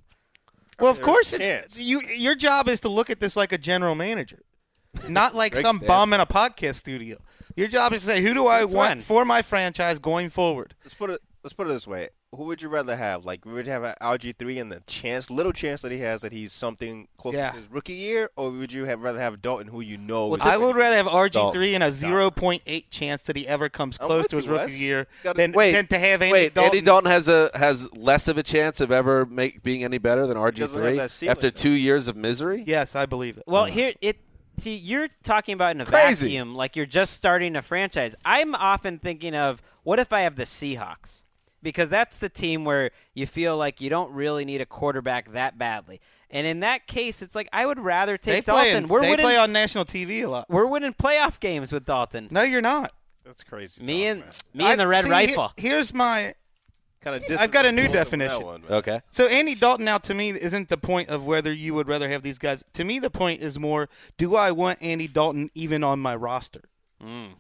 [SPEAKER 3] well, of course, it's- you your job is to look at this like a general manager, not like some
[SPEAKER 2] dancing.
[SPEAKER 3] bum in a podcast studio. Your job is to say who do I
[SPEAKER 4] That's
[SPEAKER 3] want
[SPEAKER 4] fine.
[SPEAKER 3] for my franchise going forward.
[SPEAKER 5] let's put it. Let's put it this way: Who would you rather have? Like, would you have an RG three and the chance, little chance that he has that he's something close
[SPEAKER 3] Yeah.
[SPEAKER 5] to his rookie year, or would you have rather have Dalton, who you know? is
[SPEAKER 3] I would rather have RG three and a zero point eight chance that he ever comes close to his
[SPEAKER 5] you,
[SPEAKER 3] rookie
[SPEAKER 5] Wes.
[SPEAKER 3] year
[SPEAKER 5] Gotta-
[SPEAKER 3] than,
[SPEAKER 2] Wait,
[SPEAKER 3] than to have Andy
[SPEAKER 2] Wait,
[SPEAKER 3] Dalton.
[SPEAKER 2] Andy Dalton has a has less of a chance of ever make being any better than RG three
[SPEAKER 5] that ceiling,
[SPEAKER 2] after
[SPEAKER 5] though.
[SPEAKER 2] two years of misery.
[SPEAKER 3] Yes, I believe it.
[SPEAKER 4] Well, uh. here it. See, you're talking about in a
[SPEAKER 2] Crazy.
[SPEAKER 4] vacuum, like you're just starting a franchise. I'm often thinking of what if I have the Seahawks, because that's the team where you feel like you don't really need a quarterback that badly. And in that case, it's like I would rather take
[SPEAKER 3] play,
[SPEAKER 4] Dalton.
[SPEAKER 3] in-
[SPEAKER 4] we're
[SPEAKER 3] they
[SPEAKER 4] winning.
[SPEAKER 3] play on national TV a lot.
[SPEAKER 4] we're winning playoff games with Dalton.
[SPEAKER 3] No, you're not.
[SPEAKER 5] That's crazy.
[SPEAKER 4] Me
[SPEAKER 5] talk,
[SPEAKER 4] and
[SPEAKER 5] man.
[SPEAKER 4] me and the Red
[SPEAKER 3] see, he-
[SPEAKER 4] Rifle.
[SPEAKER 3] here's my
[SPEAKER 5] Kind of.
[SPEAKER 3] I've got a new definition.
[SPEAKER 2] Okay.
[SPEAKER 3] So Andy Dalton now to me isn't the point of whether you would rather have these guys. To me, the point is more: Do I want Andy Dalton even on my roster?
[SPEAKER 4] Mm.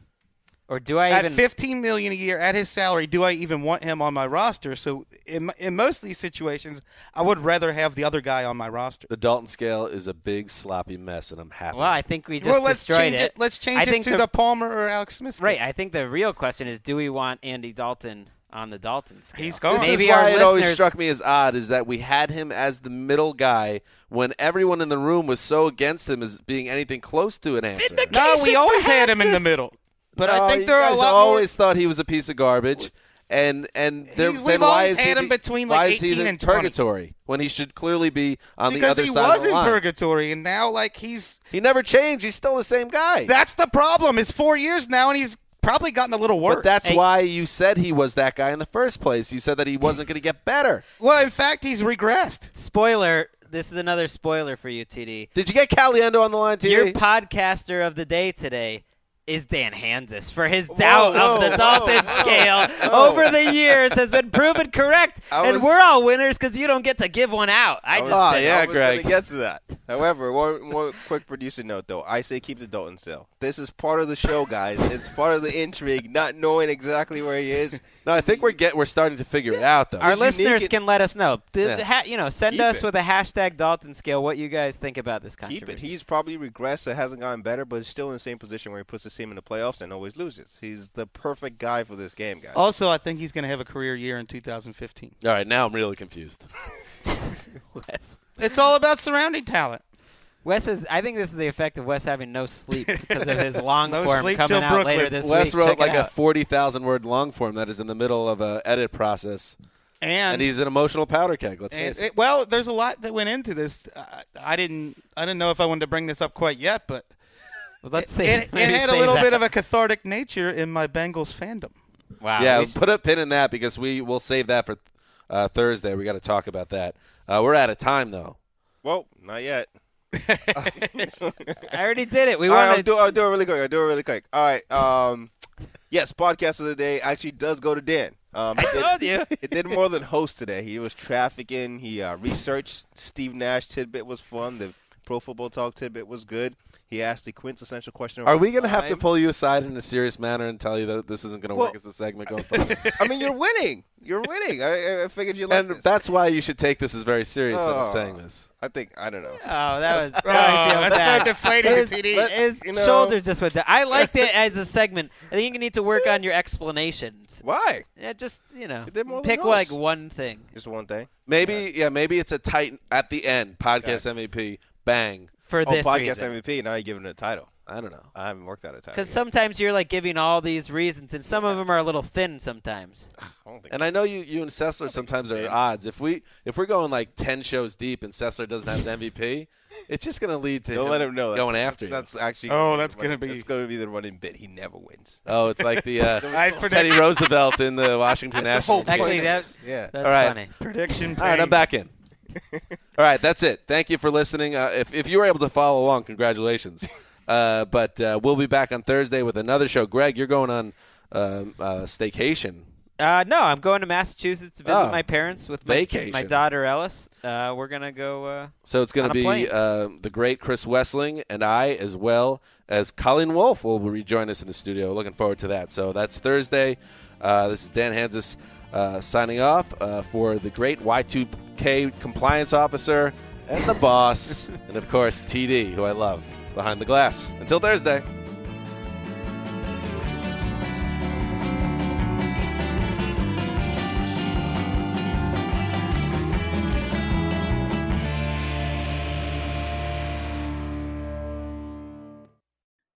[SPEAKER 4] Or do I
[SPEAKER 3] at
[SPEAKER 4] even?
[SPEAKER 3] 15 million a year at his salary, do I even want him on my roster? So in in most of these situations, I would rather have the other guy on my roster.
[SPEAKER 2] The Dalton scale is a big sloppy mess, and I'm happy.
[SPEAKER 4] well, I think we just
[SPEAKER 3] well, let's
[SPEAKER 4] destroyed
[SPEAKER 3] change
[SPEAKER 4] it.
[SPEAKER 3] Let's change
[SPEAKER 4] I
[SPEAKER 3] it to
[SPEAKER 4] the-
[SPEAKER 3] the, Palmer or Alex Smith. scale.
[SPEAKER 4] Right. I think the real question is: Do we want Andy Dalton on the Dalton scale?
[SPEAKER 3] He's gone.
[SPEAKER 2] This
[SPEAKER 4] Maybe
[SPEAKER 2] is
[SPEAKER 4] our
[SPEAKER 2] why it always
[SPEAKER 4] listeners-
[SPEAKER 2] struck me as odd is that we had him as the middle guy when everyone in the room was so against him as being anything close to an answer.
[SPEAKER 3] No, we always had him in the middle. But I think
[SPEAKER 2] you
[SPEAKER 3] there are a lot
[SPEAKER 2] always
[SPEAKER 3] more.
[SPEAKER 2] thought he was a piece of garbage, and and there,
[SPEAKER 3] He's-
[SPEAKER 2] then
[SPEAKER 3] we've
[SPEAKER 2] why
[SPEAKER 3] always
[SPEAKER 2] is he
[SPEAKER 3] had him
[SPEAKER 2] the-
[SPEAKER 3] between,
[SPEAKER 2] why
[SPEAKER 3] like,
[SPEAKER 2] is he
[SPEAKER 3] 18
[SPEAKER 2] the
[SPEAKER 3] and 20.
[SPEAKER 2] purgatory when he should clearly be on the
[SPEAKER 3] because
[SPEAKER 2] other
[SPEAKER 3] he
[SPEAKER 2] side
[SPEAKER 3] was
[SPEAKER 2] of the
[SPEAKER 3] in
[SPEAKER 2] line?
[SPEAKER 3] purgatory, and now like he's
[SPEAKER 2] He never changed. He's still the same guy.
[SPEAKER 3] that's the problem. It's four years now, and he's probably gotten a little worse.
[SPEAKER 2] but that's
[SPEAKER 4] Hey.
[SPEAKER 2] why you said he was that guy in the first place. You said that he wasn't going to get better.
[SPEAKER 3] well, in fact, he's regressed.
[SPEAKER 4] Spoiler. This is another spoiler for you, TD.
[SPEAKER 2] Did you get Caliendo on the line, TV?
[SPEAKER 4] Your podcaster of the day today is Dan Hanzus for his doubt
[SPEAKER 5] whoa,
[SPEAKER 4] of the
[SPEAKER 5] whoa,
[SPEAKER 4] Dalton
[SPEAKER 5] whoa,
[SPEAKER 4] scale
[SPEAKER 5] whoa.
[SPEAKER 4] over the years has been proven correct,
[SPEAKER 5] I
[SPEAKER 4] and we're all winners because you don't get to give one out. I,
[SPEAKER 5] was-
[SPEAKER 4] just
[SPEAKER 2] Oh, yeah,
[SPEAKER 5] I was
[SPEAKER 2] Greg.
[SPEAKER 5] gonna get to that. However, one, one quick producer note though. I say keep the Dalton still. This is part of the show, guys. It's part of the intrigue, not knowing exactly where he is.
[SPEAKER 2] no, I think we're get we're starting to figure it out though.
[SPEAKER 4] Our
[SPEAKER 5] It's unique
[SPEAKER 4] listeners
[SPEAKER 5] and-
[SPEAKER 4] can let us know. D-
[SPEAKER 2] Yeah.
[SPEAKER 4] ha- you know, send
[SPEAKER 5] Keep
[SPEAKER 4] us
[SPEAKER 5] it.
[SPEAKER 4] with a hashtag Dalton scale what you guys think about this
[SPEAKER 5] Keep it. He's probably regressed. It hasn't gotten better, but is still in the same position where he puts his team in the playoffs and always loses. He's the perfect guy for this game, guys.
[SPEAKER 3] Also, I think he's going to have a career year in 2015.
[SPEAKER 2] All right, now I'm really confused.
[SPEAKER 4] Wes.
[SPEAKER 3] It's all about surrounding talent.
[SPEAKER 4] Wes is. I think this is the effect of Wes having no sleep because of his long
[SPEAKER 3] No
[SPEAKER 4] form coming out
[SPEAKER 3] Brooklyn.
[SPEAKER 4] later this
[SPEAKER 2] Wes
[SPEAKER 4] week.
[SPEAKER 2] wrote
[SPEAKER 4] Check
[SPEAKER 2] like a forty thousand word long form that is in the middle of a edit process,
[SPEAKER 3] And,
[SPEAKER 2] and he's an emotional powder keg. Let's face it.
[SPEAKER 3] it, well, there's a lot that went into this. I, I didn't I didn't know if I wanted to bring this up quite yet, but
[SPEAKER 4] Well, let's
[SPEAKER 3] it,
[SPEAKER 4] see.
[SPEAKER 3] it, it
[SPEAKER 4] Maybe
[SPEAKER 3] had a little
[SPEAKER 4] that.
[SPEAKER 3] bit of a cathartic nature in my Bengals fandom.
[SPEAKER 4] Wow.
[SPEAKER 2] yeah,
[SPEAKER 4] we
[SPEAKER 2] put a pin in that because we will save that for uh, Thursday. We got to talk about that. Uh, we're out of time though.
[SPEAKER 5] Well, not yet.
[SPEAKER 4] I already did it. We
[SPEAKER 5] All right, I'll
[SPEAKER 4] wanted.
[SPEAKER 5] do, I'll do it really quick. I'll do it really quick. All right. Um, yes, podcast of the day actually does go to Dan. Um,
[SPEAKER 4] I
[SPEAKER 5] it did-
[SPEAKER 4] told you.
[SPEAKER 5] It did more than host today. He was trafficking. He uh, researched Steve Nash tidbit was fun. The Pro Football Talk tidbit was good. He asked the quintessential question. of
[SPEAKER 2] Are we going to have to pull you aside in a serious manner and tell you that this isn't going to
[SPEAKER 5] Well-
[SPEAKER 2] work as a segment going forward?
[SPEAKER 5] I mean, you're winning. You're winning. I, I figured you like
[SPEAKER 2] and
[SPEAKER 5] this.
[SPEAKER 2] that's why you should take this as very serious that I'm
[SPEAKER 5] Oh.
[SPEAKER 2] saying this.
[SPEAKER 5] I think I don't know.
[SPEAKER 4] Oh, that was.
[SPEAKER 3] Oh,
[SPEAKER 4] that made me feel
[SPEAKER 3] let's
[SPEAKER 4] bad.
[SPEAKER 3] start deflating
[SPEAKER 4] his,
[SPEAKER 3] the TD.
[SPEAKER 5] Let-
[SPEAKER 4] His
[SPEAKER 5] you know-
[SPEAKER 4] shoulders just went down. I liked it as a segment. I think you need to work on your explanations.
[SPEAKER 5] Why?
[SPEAKER 4] Yeah, just you know,
[SPEAKER 5] You did more than
[SPEAKER 4] pick like one thing
[SPEAKER 5] Just one thing.
[SPEAKER 2] Maybe, yeah, maybe it's a tight at the end podcast MVP. Bang.
[SPEAKER 4] for
[SPEAKER 5] Oh,
[SPEAKER 4] this
[SPEAKER 5] podcast
[SPEAKER 4] reason.
[SPEAKER 5] MVP. Now you're giving it a title.
[SPEAKER 2] I don't know.
[SPEAKER 5] I haven't worked out a title.
[SPEAKER 4] Because sometimes you're like giving all these reasons, and some of them are a little thin. Sometimes.
[SPEAKER 5] I don't think
[SPEAKER 2] And I know you, you and Sessler sometimes are at odds. If we if we're going like ten shows deep and Sessler doesn't have an MVP, it's just going to lead to
[SPEAKER 5] Don't
[SPEAKER 2] him
[SPEAKER 5] let him know.
[SPEAKER 2] going
[SPEAKER 5] that's,
[SPEAKER 2] after you.
[SPEAKER 5] That's actually.
[SPEAKER 3] Oh, that's gonna be-
[SPEAKER 5] It's going to be the running bit. He never wins.
[SPEAKER 2] Oh, it's like the uh,
[SPEAKER 3] I predict
[SPEAKER 2] Teddy Roosevelt in the Washington
[SPEAKER 5] That's
[SPEAKER 2] National.
[SPEAKER 5] whole.
[SPEAKER 4] Actually, that's-
[SPEAKER 5] yeah.
[SPEAKER 4] That's
[SPEAKER 2] All right.
[SPEAKER 4] funny.
[SPEAKER 3] prediction.
[SPEAKER 2] All right, I'm back in. All right, that's it. Thank you for listening. Uh, if if you were able to follow along, congratulations. Uh, but uh, we'll be back on Thursday with another show. Greg, you're going on um uh, staycation.
[SPEAKER 4] Uh, no, I'm going to Massachusetts to visit
[SPEAKER 2] Oh.
[SPEAKER 4] my parents with my,
[SPEAKER 2] Vacation.
[SPEAKER 4] my daughter Ellis. Uh, we're gonna go. Uh,
[SPEAKER 2] So it's going
[SPEAKER 4] On
[SPEAKER 2] to
[SPEAKER 4] a
[SPEAKER 2] be uh, the great Chris Wesseling and I, as well as Colin Wolf, will rejoin us in the studio. Looking forward to that. So that's Thursday. Uh, this is Dan Hanzus uh, signing off uh, for the great Y2K compliance officer and the boss, and of course TD, who I love, behind the glass. Until Thursday.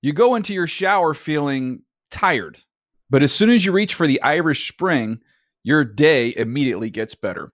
[SPEAKER 7] You go into your shower feeling tired, but as soon as you reach for the Irish Spring, your day immediately gets better.